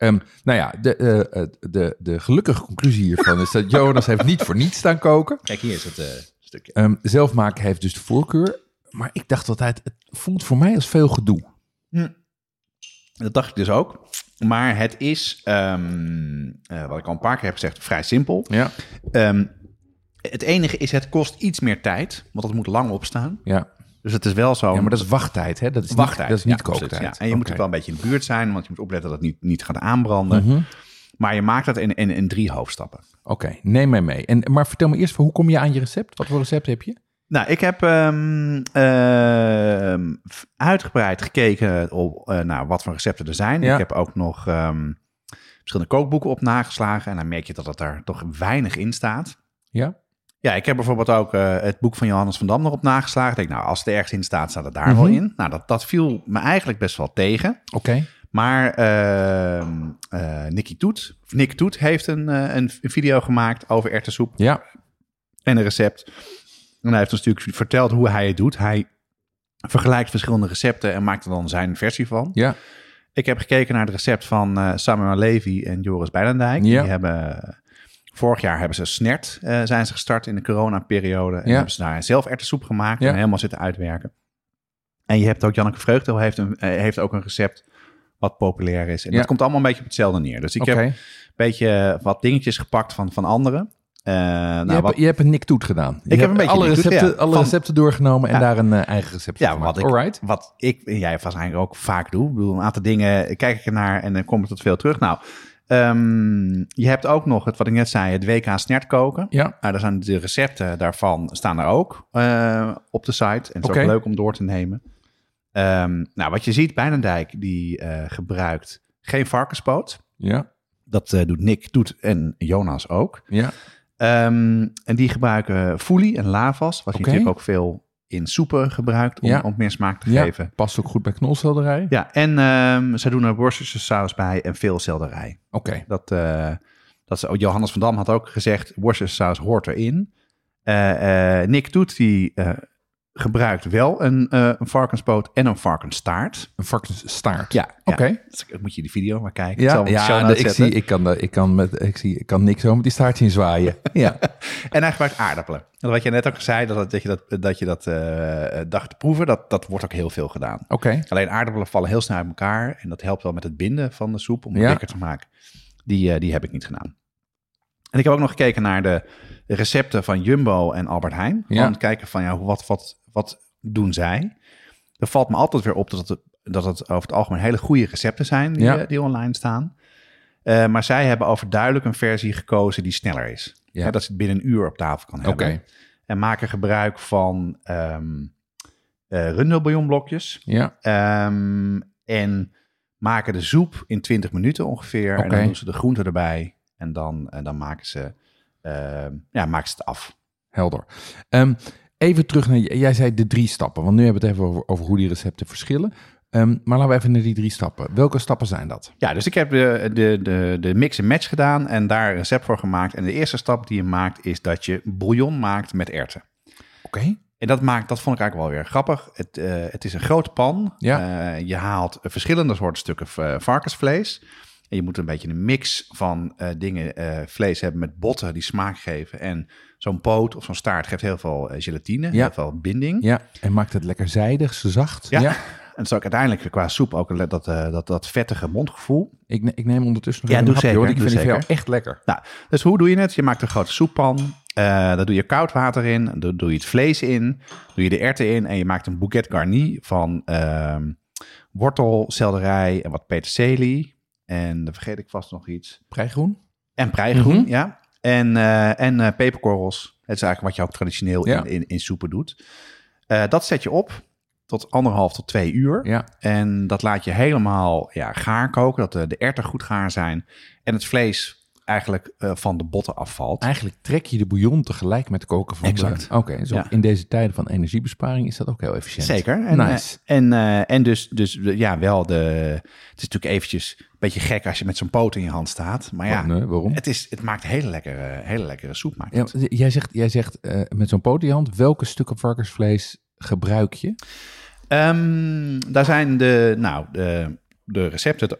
Ehm, nou ja, de, eh, eh, de, de gelukkige conclusie hiervan is dat Jonas heeft niet voor niets staan koken. Kijk, hier is het eh, stukje. Ehm, zelf maken heeft dus de voorkeur. Maar ik dacht altijd, het voelt voor mij als veel gedoe. Dat dacht ik dus ook. Maar het is, ehm, eh, wat ik al een paar keer heb gezegd, vrij simpel. Ja. Het enige is, het kost iets meer tijd, want het moet lang opstaan. Ja, Dus het is wel zo. ja maar dat is wachttijd, hè? Dat is wachttijd. niet, dat is niet Ja, kooktijd. ja. En je moet ook wel een beetje in de buurt zijn, want je moet opletten dat het niet, niet gaat aanbranden. Mhm. Maar je maakt dat in, in, in drie hoofdstappen. Oké, neem mij mee. En, maar vertel me eerst, hoe kom je aan je recept? Wat voor recept heb je? Nou, ik heb ehm, ehm, uitgebreid gekeken op eh, naar wat voor recepten er zijn. Ja. Ik heb ook nog ehm, verschillende kookboeken op nageslagen. En dan merk je dat het daar toch weinig in staat. Ja? Ja, ik heb bijvoorbeeld ook eh, het boek van Johannes van Dam nog op nageslagen. Ik denk, nou, als het ergens in staat, staat het daar wel Mhm. in. Nou, dat, dat viel me eigenlijk best wel tegen. Oké. Maar ehm eh, Nicky Toet, Nick Toet heeft een, eh, een video gemaakt over erwtensoep Ja, en een recept. En hij heeft ons natuurlijk verteld hoe hij het doet. Hij vergelijkt verschillende recepten en maakt er dan zijn versie van. ja, Ik heb gekeken naar het recept van Samuel Levy en Joris Bijlendijk. Ja. Die hebben, vorig jaar hebben ze Snert eh, zijn ze gestart in de coronaperiode. En Ja. hebben ze daar zelf erwtensoep gemaakt Ja. en helemaal zitten uitwerken. En je hebt ook, Janneke Vreugdeel heeft, een, eh, heeft ook een recept wat populair is. En Ja. dat komt allemaal een beetje op hetzelfde neer. Dus ik heb een beetje wat dingetjes gepakt van, van anderen. Eh, nou, je, hebt, wat, je hebt een Nick Toet gedaan. Je heb een beetje alle Toet, recepten, ja. alle Van- recepten doorgenomen en Ja. daar een eigen recept Ja, van wat gemaakt. ik, Alright. wat ik en jij waarschijnlijk ook vaak doe. Ik bedoel, een aantal dingen kijk ik ernaar en dan kom ik tot veel terug. Nou, ehm, je hebt ook nog het wat ik net zei, het WK snert koken. Ja, Nou, daar zijn de recepten daarvan staan er ook eh, op de site. En het is ook leuk om door te nemen. Ehm, nou, wat je ziet, Bijnendijk die eh, gebruikt geen varkenspoot. ja, Dat eh, doet Nick, doet en Jonas ook. ja. Ehm, en die gebruiken foelie en lavas, wat je natuurlijk ook veel in soepen gebruikt om, Ja. om meer smaak te ja. geven. Past ook goed bij knolselderij. Ja, en ehm ze doen er Worcestershire saus bij en veel selderij. Oké, Dat, eh, dat is, Johannes van Dam had ook gezegd, Worcestershire saus hoort erin. Eh, Nick Toet, die gebruikt wel een, eh, een varkenspoot en een varkensstaart. een varkensstaart. Ja, Oké. ja. Dus moet je die video maar kijken. Ja, ja ik, zetten. zie, ik, kan, ik, kan met, ik, zie, ik kan niks zo met die staart zien zwaaien. (laughs) Ja, En hij gebruikt aardappelen. En wat je net ook zei, dat, dat je dat, dat, je dat eh, dacht te proeven, dat, dat wordt ook heel veel gedaan. oké. Alleen aardappelen vallen heel snel uit elkaar. En dat helpt wel met het binden van de soep om het Ja. lekker te maken. Die, eh, die heb ik niet gedaan. En ik heb ook nog gekeken naar de recepten van Jumbo en Albert Heijn. Ja. Om te kijken van ja, wat, wat, wat doen zij? Er valt me altijd weer op dat het, dat het over het algemeen hele goede recepten zijn die, Ja. eh, die online staan. Eh, maar zij hebben overduidelijk een versie gekozen die sneller is. Ja. Hè, dat ze het binnen een uur op tafel kan hebben. En maken gebruik van rundelbouillonblokjes. Ja, Ehm, en maken de soep in 20 minuten ongeveer. En dan doen ze de groenten erbij. En dan, en dan maken, ze, ehm, ja, maken ze het af. helder. Ehm, even terug naar, jij zei de drie stappen. Want nu hebben we het even over, over hoe die recepten verschillen. Ehm, maar laten we even naar die drie stappen. Welke stappen zijn dat? Ja, dus ik heb de, de, de, de mix en match gedaan en daar een recept voor gemaakt. En de eerste stap die je maakt is dat je bouillon maakt met erwten. Oké. En dat, maakt, dat vond ik eigenlijk wel weer grappig. Het, eh, het is een grote pan. Ja. Eh, je haalt verschillende soorten stukken eh, varkensvlees. En je moet een beetje een mix van eh, dingen, eh, vlees hebben met botten die smaak geven. En zo'n poot of zo'n staart geeft heel veel eh, gelatine, Ja. heel veel binding. Ja, en maakt het lekker zijdig, zacht. Ja. En is ook uiteindelijk qua soep ook dat, dat, dat vettige mondgevoel. Ik, ne- ik neem ondertussen nog Ja, een hapje, hoor. Ik doe vind zeker. jou echt lekker. Nou, dus hoe doe je het? Je maakt een grote soeppan. daar doe je koud water in. Dan doe je het vlees in. Doe je de erwten in. En je maakt een bouquet garni van ehm, wortel, selderij en wat peterselie. En dan vergeet ik vast nog iets. Prijgroen? En preigroen, Mhm. ja. En, eh, en eh, peperkorrels. Het is eigenlijk wat je ook traditioneel Ja. in, in, in soepen doet. Eh, dat zet je op tot anderhalf tot twee uur. Ja. En dat laat je helemaal ja, gaar koken. Dat de, de erwten goed gaar zijn. En het vlees eigenlijk eh, van de botten afvalt. Eigenlijk trek je de bouillon tegelijk met koken van Exact. de... Oké, Ja. in deze tijden van energiebesparing is dat ook heel efficiënt. Zeker. En, Nice. eh, en, eh, en dus, dus ja, wel de. Het is natuurlijk eventjes een beetje gek als je met zo'n poot in je hand staat. Maar ja, nee, waarom? het, is, het maakt hele lekkere, hele lekkere soep. Maakt Ja, jij zegt, jij zegt met zo'n pot in je hand, welke stukken varkensvlees gebruik je? Ehm, daar zijn de, nou, de, de recepten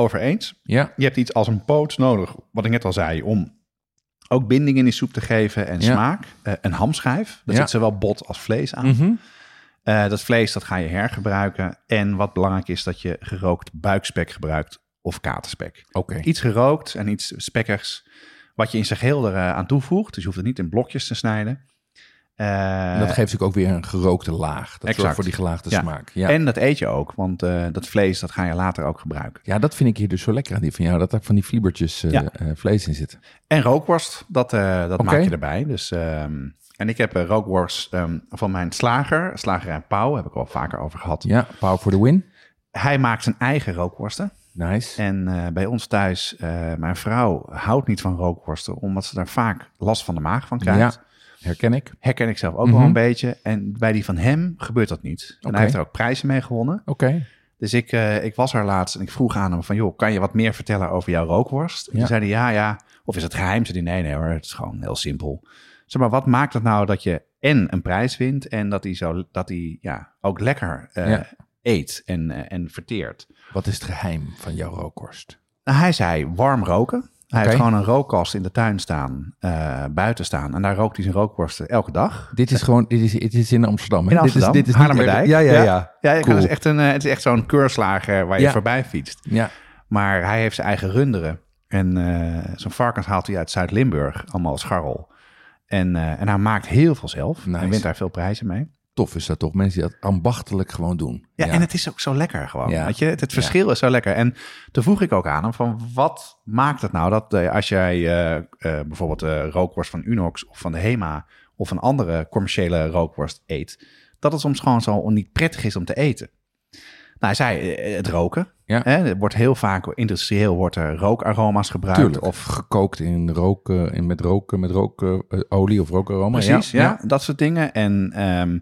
over eens. Ja, Je hebt iets als een poot nodig, wat ik net al zei, om ook binding in die soep te geven en Ja. smaak. Eh, een hamschijf, daar zit zowel bot als vlees aan. Mhm. Eh, dat vlees dat ga je hergebruiken. En wat belangrijk is, dat je gerookt buikspek gebruikt of katerspek. oké. Iets gerookt en iets spekkigs, wat je in zijn geheel eraan aan toevoegt. Dus je hoeft het niet in blokjes te snijden. Eh, En dat geeft natuurlijk ook weer een gerookte laag. Dat zorgt voor die gelaagde Ja. smaak. Ja. En dat eet je ook, want eh, dat vlees dat ga je later ook gebruiken. ja, dat vind ik hier dus zo lekker aan die van jou. Dat er van die fliebertjes eh, Ja. vlees in zitten. En rookworst, dat, dat maak je erbij. Dus, ehm, en ik heb rookworst ehm, van mijn slager, slagerij Pauw, heb ik al vaker over gehad. Ja, power for the win. Hij maakt zijn eigen rookworsten. Nice. En bij ons thuis, mijn vrouw houdt niet van rookworsten, omdat ze daar vaak last van de maag van krijgt. Ja, herken ik. Herken ik zelf ook Mhm. wel een beetje. En bij die van hem gebeurt dat niet. En hij heeft er ook prijzen mee gewonnen. Oké. Dus ik, eh, ik was er laatst en ik vroeg aan hem van... joh, kan je wat meer vertellen over jouw rookworst? En Ja. toen zei hij ja, ja. Of is het geheim? Zei hij nee, nee hoor, het is gewoon heel simpel. Zeg maar, wat maakt het nou dat je en een prijs wint... en dat hij, zo, dat hij ja, ook lekker eh, Ja. eet en, eh, en verteert? Wat is het geheim van jouw rookworst? Nou, hij zei warm roken. Hij heeft gewoon een rookkast in de tuin staan, eh, buiten staan. En daar rookt hij zijn rookworsten elke dag. Dit is gewoon, dit is, dit is in Amsterdam. Hè? In Amsterdam, dit is, dit is niet Ja, ja, Ja. ja. Ja, Cool. dus echt een, eh, het is echt zo'n keurslager waar je Ja. voorbij fietst. Ja, Maar hij heeft zijn eigen runderen. En eh zo'n varkens haalt hij uit Zuid-Limburg, allemaal als scharrel. En, en hij maakt heel veel zelf. Nice. En wint daar veel prijzen mee. Tof is dat toch? Mensen die dat ambachtelijk gewoon doen. Ja, en het is ook zo lekker gewoon. Ja. Weet je? Het, het verschil is zo lekker. En toen vroeg ik ook aan hem van wat maakt het nou dat eh, als jij eh, eh, bijvoorbeeld de rookworst van Unox of van de Hema of een andere commerciële rookworst eet, dat het soms gewoon zo niet prettig is om te eten. Nou, hij zei het roken. Ja. Hè, er wordt heel vaak industrieel wordt er rookaroma's gebruikt. Tuurlijk. Of gekookt in roken, in met roken, met roken, eh, olie of rookaroma. Precies, ja, dat soort dingen. En, ehm,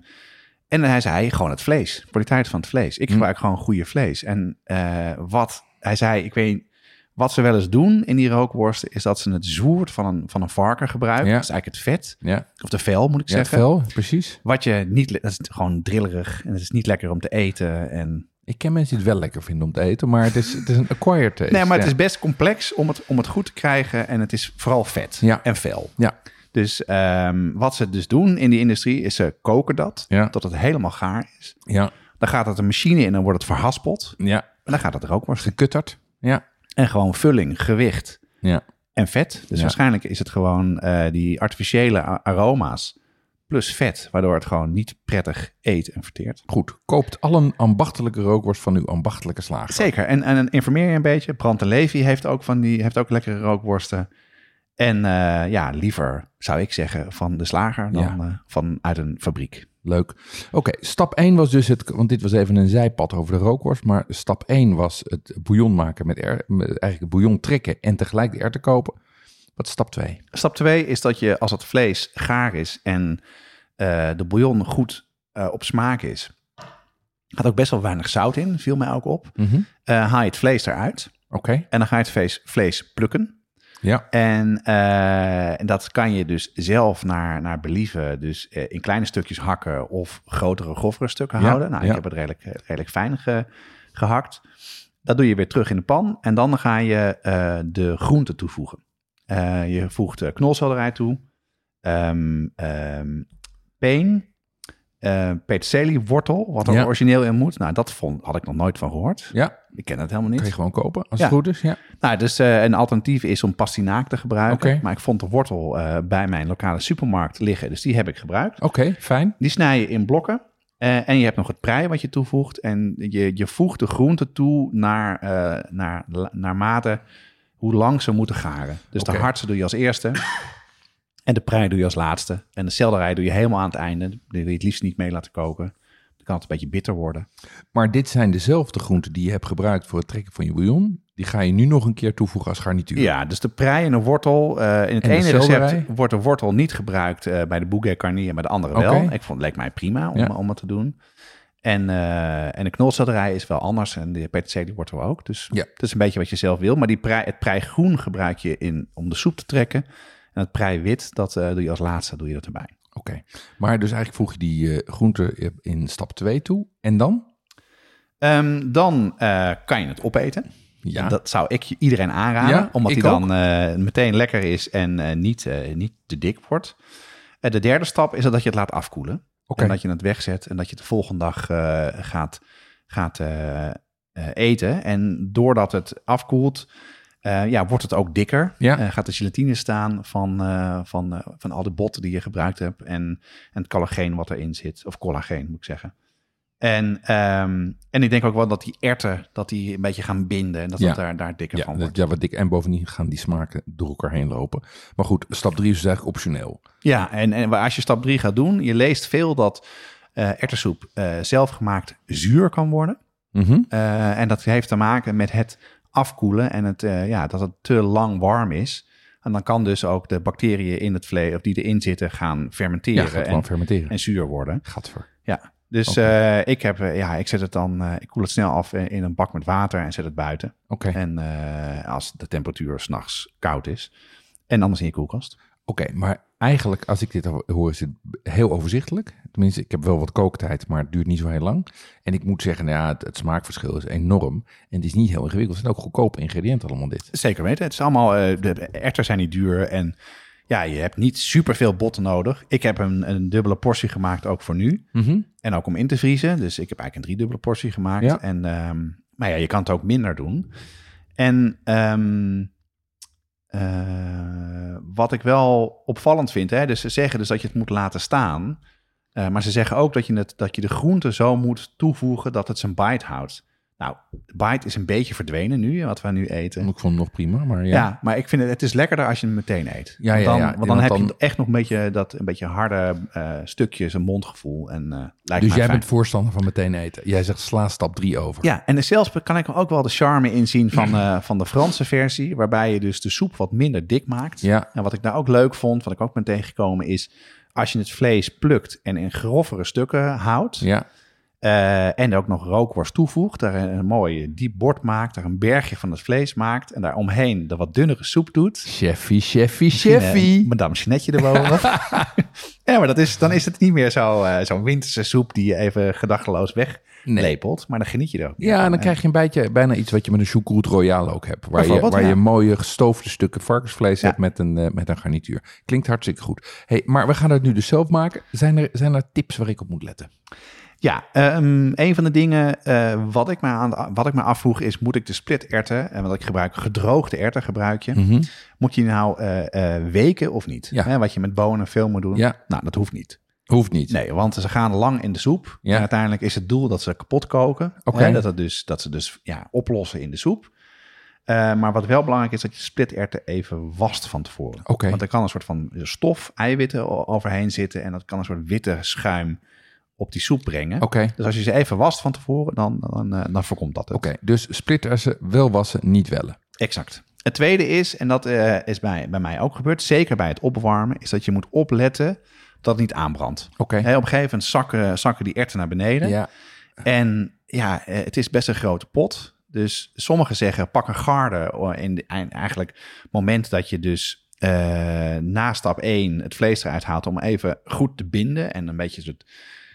en hij zei gewoon het vlees, kwaliteit van het vlees. Ik Hm. gebruik gewoon goede vlees. En eh, wat hij zei, ik weet wat ze wel eens doen in die rookworsten, is dat ze het zwoerd van een, van een varken gebruiken. Ja. Dat is eigenlijk het vet, Ja, of de vel moet ik ja zeggen. vel, precies. Wat je niet, dat is gewoon drillerig en het is niet lekker om te eten. En, Ik ken mensen die het wel lekker vinden om te eten, maar het is, het is een acquired taste. nee, maar het is best complex om het, om het goed te krijgen en het is vooral vet en fel. Ja, Dus ehm, wat ze dus doen in die industrie is ze koken dat Ja. tot het helemaal gaar is. ja, Dan gaat het een machine in en dan wordt het verhaspeld. ja. En dan gaat het rookworst in. Gekutterd. Ja, En gewoon vulling, gewicht ja. en vet. Dus Ja. waarschijnlijk is het gewoon eh, die artificiële aroma's plus vet. Waardoor het gewoon niet prettig eet en verteert. Goed, koopt al een ambachtelijke rookworst van uw ambachtelijke slager. Zeker. En, en informeer je een beetje. Brand en Levi heeft ook, van die, heeft ook lekkere rookworsten. En eh, ja, liever zou ik zeggen van de slager dan Ja. eh, van uit een fabriek. Leuk. Oké, stap 1 was dus het, want dit was even een zijpad over de rookworst, maar stap 1 was het bouillon maken met, er, met eigenlijk het bouillon trekken en tegelijk de erwten kopen. Wat is stap 2? Stap 2 is dat je als het vlees gaar is en eh, de bouillon goed op smaak is, gaat ook best wel weinig zout in, viel mij ook op. Eh, haal je het vlees eruit Oké, en dan ga je het vlees, vlees plukken. Ja. En, eh, dat kan je dus zelf naar, naar believen, dus eh, in kleine stukjes hakken of grotere, grovere stukken Ja, houden. Nou, ja. ik heb het redelijk, redelijk fijn ge- gehakt. Dat doe je weer terug in de pan en dan ga je eh, de groenten toevoegen. Eh, je voegt knolselderij toe, ehm peen, eh peterseliewortel, wat er Ja. origineel in moet. Nou, dat vond, had ik nog nooit van gehoord. Ja, Ik ken het helemaal niet. kan je gewoon kopen als Ja. het goed is. Ja. Nou, dus eh, een alternatief is om pastinaak te gebruiken. Maar ik vond de wortel eh, bij mijn lokale supermarkt liggen, dus die heb ik gebruikt. Oké, fijn. Die snij je in blokken. en je hebt nog het prei wat je toevoegt. En je, je voegt de groenten toe naar, naar, naar mate hoe lang ze moeten garen. Dus de hartse doe je als eerste. En de prei doe je als laatste. En de selderij doe je helemaal aan het einde. Die wil je het liefst niet mee laten koken. Dan kan het een beetje bitter worden. Maar dit zijn dezelfde groenten die je hebt gebruikt voor het trekken van je bouillon. Die ga je nu nog een keer toevoegen als garnituur. Ja, dus de prei en de wortel. eh, in het En ene recept wordt de wortel niet gebruikt eh, bij de bouquet carnier, en bij de andere wel. Ik vond het leek mij prima om, Ja. om het te doen. En, eh, en de knolselderij is wel anders en de peterselie wortel ook. Dus Ja. het is een beetje wat je zelf wil. Maar die prei, het prei groen gebruik je in, om de soep te trekken. En het prei wit, dat eh, doe je als laatste doe je dat erbij. Oké. Maar dus eigenlijk voeg je die eh groenten in stap 2 toe. En dan? Ehm, dan eh, kan je het opeten. Ja. En Dat zou ik iedereen aanraden, Ja, omdat hij dan eh, meteen lekker is en eh, niet, eh, niet te dik wordt. De derde stap is dat je het laat afkoelen. Oké. En dat je het wegzet en dat je het de volgende dag eh, gaat, gaat eh, eh, eten. En doordat het afkoelt, eh, ja, wordt het ook dikker. Ja. Eh, gaat de gelatine staan van, eh, van, van al de botten die je gebruikt hebt. En, en het collageen wat erin zit. Of collageen moet ik zeggen. En, ehm, en ik denk ook wel dat die erten dat die een beetje gaan binden. En dat Ja. het daar, daar dikker Ja, van dat, wordt. ja, wat dik. En bovendien gaan die smaken door elkaar heen lopen. Maar goed, stap 3 is dus eigenlijk optioneel. Ja, en, en als je stap 3 gaat doen, je leest veel dat erwtensoep eh zelfgemaakt zuur kan worden. Mhm. En dat heeft te maken met het afkoelen en het, eh, ja, dat het te lang warm is. En dan kan dus ook de bacteriën in het vlees, of die erin zitten, gaan fermenteren en, fermenteren. en zuur worden. Gadver. Ja, dus eh, ik, heb, eh, ja, ik zet het dan, ik koel het snel af in een bak met water en zet het buiten. Oké. En als de temperatuur s'nachts koud is. En anders in je koelkast. Oké, maar eigenlijk als ik dit hoor, is het heel overzichtelijk. Tenminste, ik heb wel wat kooktijd, maar het duurt niet zo heel lang. En ik moet zeggen, nou ja, het, het smaakverschil is enorm. En het is niet heel ingewikkeld. Het zijn ook goedkope ingrediënten allemaal dit. Zeker weten. Het is allemaal, eh, de erwten zijn niet duur en ja, je hebt niet superveel botten nodig. Ik heb een, een dubbele portie gemaakt ook voor nu. Mhm. En ook om in te vriezen. Dus ik heb eigenlijk een driedubbele portie gemaakt. Ja. En, ehm, maar ja, je kan het ook minder doen. En ehm, eh, wat ik wel opvallend vind, hè, dus ze zeggen dus dat je het moet laten staan. Eh, maar ze zeggen ook dat je, het, dat je de groente zo moet toevoegen dat het zijn bite houdt. Nou, de bite is een beetje verdwenen nu, wat we nu eten. Ik vond hem nog prima, maar ja. Ja. maar ik vind het, het is lekkerder als je hem meteen eet. Ja, want ja, dan, ja. Want dan Want heb dan- je echt nog een beetje dat een beetje harde eh, stukjes, een mondgevoel. En, eh, lijkt Dus jij fijn. bent voorstander van meteen eten. Jij zegt sla stap 3 over. Ja, en zelfs kan ik ook wel de charme inzien van, van de Franse versie, waarbij je dus de soep wat minder dik maakt. Ja. En wat ik daar ook leuk vond, wat ik ook ben tegengekomen, is als je het vlees plukt en in grovere stukken houdt, Ja. eh, en er ook nog rookworst toevoegt, daar een, een mooi diep bord maakt, daar een bergje van het vlees maakt en daar omheen de wat dunnere soep doet. Cheffy, Misschien, eh, cheffy. Madame Jeanetje erboven. (laughs) ja, maar dat is, dan is het niet meer eh, zo'n winterse soep die je even gedachteloos weglepelt. Maar dan geniet je er ook Ja, en dan krijg je een beetje bijna iets wat je met een choucroute royale ook hebt. Waar, je, waar ja. je mooie gestoofde stukken varkensvlees Ja. hebt met een, eh, met een garnituur. Klinkt hartstikke goed. Hey, maar we gaan het nu dus zelf maken. Zijn er, zijn er tips waar ik op moet letten? Ja, ehm, een van de dingen eh, wat, ik me aan, wat ik me afvroeg is, moet ik de split erwten, en wat ik gebruik, gedroogde erwten gebruik je, Mhm. moet je nou eh, weken of niet? Ja. Hè, wat je met bonen veel moet doen. Ja. Nou, dat hoeft niet. Hoeft niet. Nee, want ze gaan lang in de soep. Ja. En uiteindelijk is het doel dat ze kapot koken. Oké. Hè, dat, het dus, dat ze dus ja, oplossen in de soep. Eh, maar wat wel belangrijk is, dat je splitterwten even wast van tevoren. Oké. Want er kan een soort van stof, eiwitten overheen zitten. En dat kan een soort witte schuim op die soep brengen. Oké. Dus als je ze even wast van tevoren, dan, dan, eh, dan voorkomt dat het. Oké, dus splittersen wel wassen, niet wellen. Exact. Het tweede is, en dat eh, is bij, bij mij ook gebeurd, zeker bij het opwarmen, is dat je moet opletten dat niet aanbrandt. Oké. Hè, op een gegeven moment zakken, zakken die erwten naar beneden. Ja. En ja, eh, het is best een grote pot. Dus sommigen zeggen pak een garde oh, in de, eigenlijk het moment dat je dus eh, na stap 1 het vlees eruit haalt om even goed te binden en een beetje het,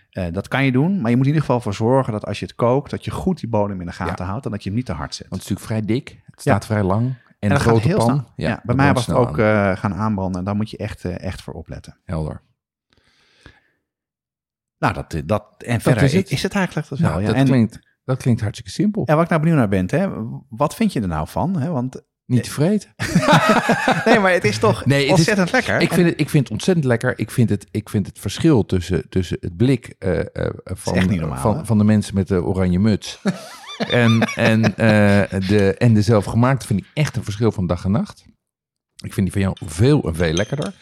eh, dat kan je doen, maar je moet in ieder geval voor zorgen dat als je het kookt, dat je goed die bodem in de gaten houdt en dat je hem niet te hard zet. Want het is natuurlijk vrij dik. Het staat vrij lang. En, en een grote heel pan. Ja, bij mij was het ook aan. eh, gaan aanbranden en daar moet je echt, eh, echt voor opletten. Helder. Nou, dat, dat en verder is is het. het, eigenlijk dat wel. Nou, ja. dat, en, klinkt, dat klinkt hartstikke simpel. en wat ik nou benieuwd naar ben, hè, wat vind je er nou van? Hè? Want Niet tevreden. (laughs) nee, maar het is toch Nee, is- ontzettend lekker. Ik vind, het, ik vind het ontzettend lekker. Ik vind het, ik vind het verschil tussen, tussen het blik eh, eh, van, normaal, van, van de mensen met de oranje muts (laughs) en, en, eh, de, en de zelfgemaakte vind ik echt een verschil van dag en nacht. Ik vind die van jou veel en veel lekkerder.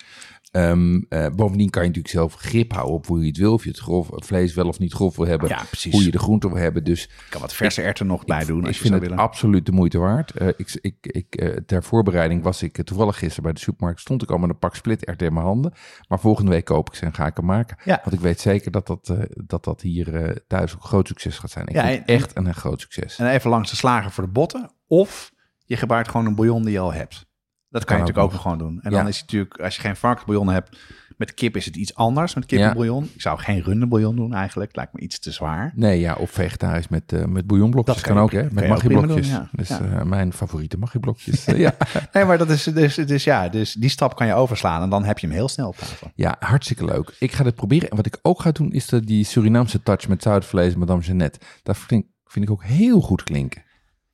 Ehm, eh, bovendien kan je natuurlijk zelf grip houden op hoe je het wil. Of je het grof, vlees wel of niet grof wil hebben. Ja. Hoe je de groente wil hebben. Dus Je kan wat verse erwten nog bij doen ik als je vind het willen. absoluut de moeite waard. Eh, ik, ik, ik, eh, ter voorbereiding was ik toevallig gisteren bij de supermarkt. Stond ik al met een pak splitterwten in mijn handen. Maar volgende week koop ik ze en ga ik hem maken. Ja. Want ik weet zeker dat dat, dat, dat hier thuis ook een groot succes gaat zijn. Ik Ja, vind en- echt een, een groot succes. En even langs de slager voor de botten. Of je gebruikt gewoon een bouillon die je al hebt. Dat kan, je natuurlijk ook gewoon doen. En Ja. dan is het natuurlijk, als je geen varkensbouillon hebt, met kip is het iets anders. Met kippenbouillon. Ik zou geen rundenbouillon doen eigenlijk. Lijkt me iets te zwaar. Nee, ja, of vegetarisch met, eh met bouillonblokjes Dat kan, kan ook, hè? Met magieblokjes. ja. Dus Ja. eh, mijn favoriete magieblokjes. Eh, ja. (laughs) Nee, maar dat is dus, dus ja, dus die stap kan je overslaan en dan heb je hem heel snel op tafel. ja, hartstikke leuk. Ik ga dit proberen. En wat ik ook ga doen, is de, die Surinaamse touch met zoutvlees, Madame Jeannette. Dat vind, vind ik ook heel goed klinken.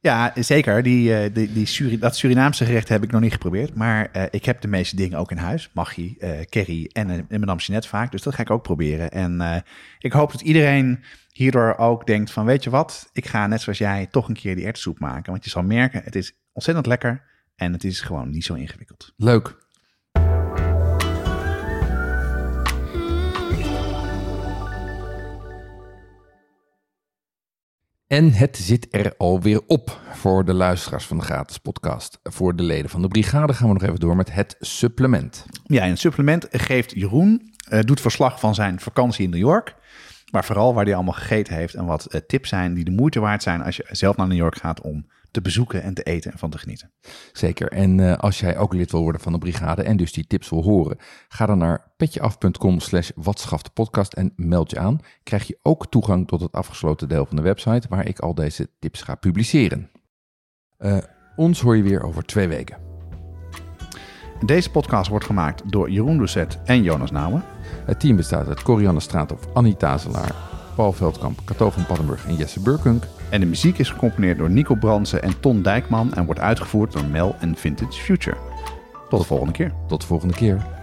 Ja, zeker. Die, eh, die, die Suri- dat Surinaamse gerecht heb ik nog niet geprobeerd. Maar eh, ik heb de meeste dingen ook in huis. Maggi, eh curry en, en Madame Jeanette vaak. Dus dat ga ik ook proberen. En ik hoop dat iedereen hierdoor ook denkt van... weet je wat, ik ga net zoals jij toch een keer die erwtensoep maken. Want je zal merken, het is ontzettend lekker. En het is gewoon niet zo ingewikkeld. Leuk. En het zit er alweer op voor de luisteraars van de gratis podcast. Voor de leden van de brigade gaan we nog even door met het supplement. Ja, in het supplement geeft Jeroen, eh, doet verslag van zijn vakantie in New York. Maar vooral waar hij allemaal gegeten heeft en wat eh, tips zijn die de moeite waard zijn als je zelf naar New York gaat om te bezoeken en te eten en van te genieten. Zeker. En eh, als jij ook lid wil worden van de brigade en dus die tips wil horen, ga dan naar petjeaf.com slash podcast en meld je aan. Krijg je ook toegang tot het afgesloten deel van de website waar ik al deze tips ga publiceren. Eh, ons hoor je weer over twee weken. Deze podcast wordt gemaakt door Jeroen Doucet en Jonas Nouwen. Het team bestaat uit Corianne Straathof, Annie Tazelaar, Paul Veldkamp, Cato van Paddenburg en Jesse Burkunk. En de muziek is gecomponeerd door Nico Brandsen en Ton Dijkman en wordt uitgevoerd door Mel en Vintage Future. Tot de volgende keer. Tot de volgende keer.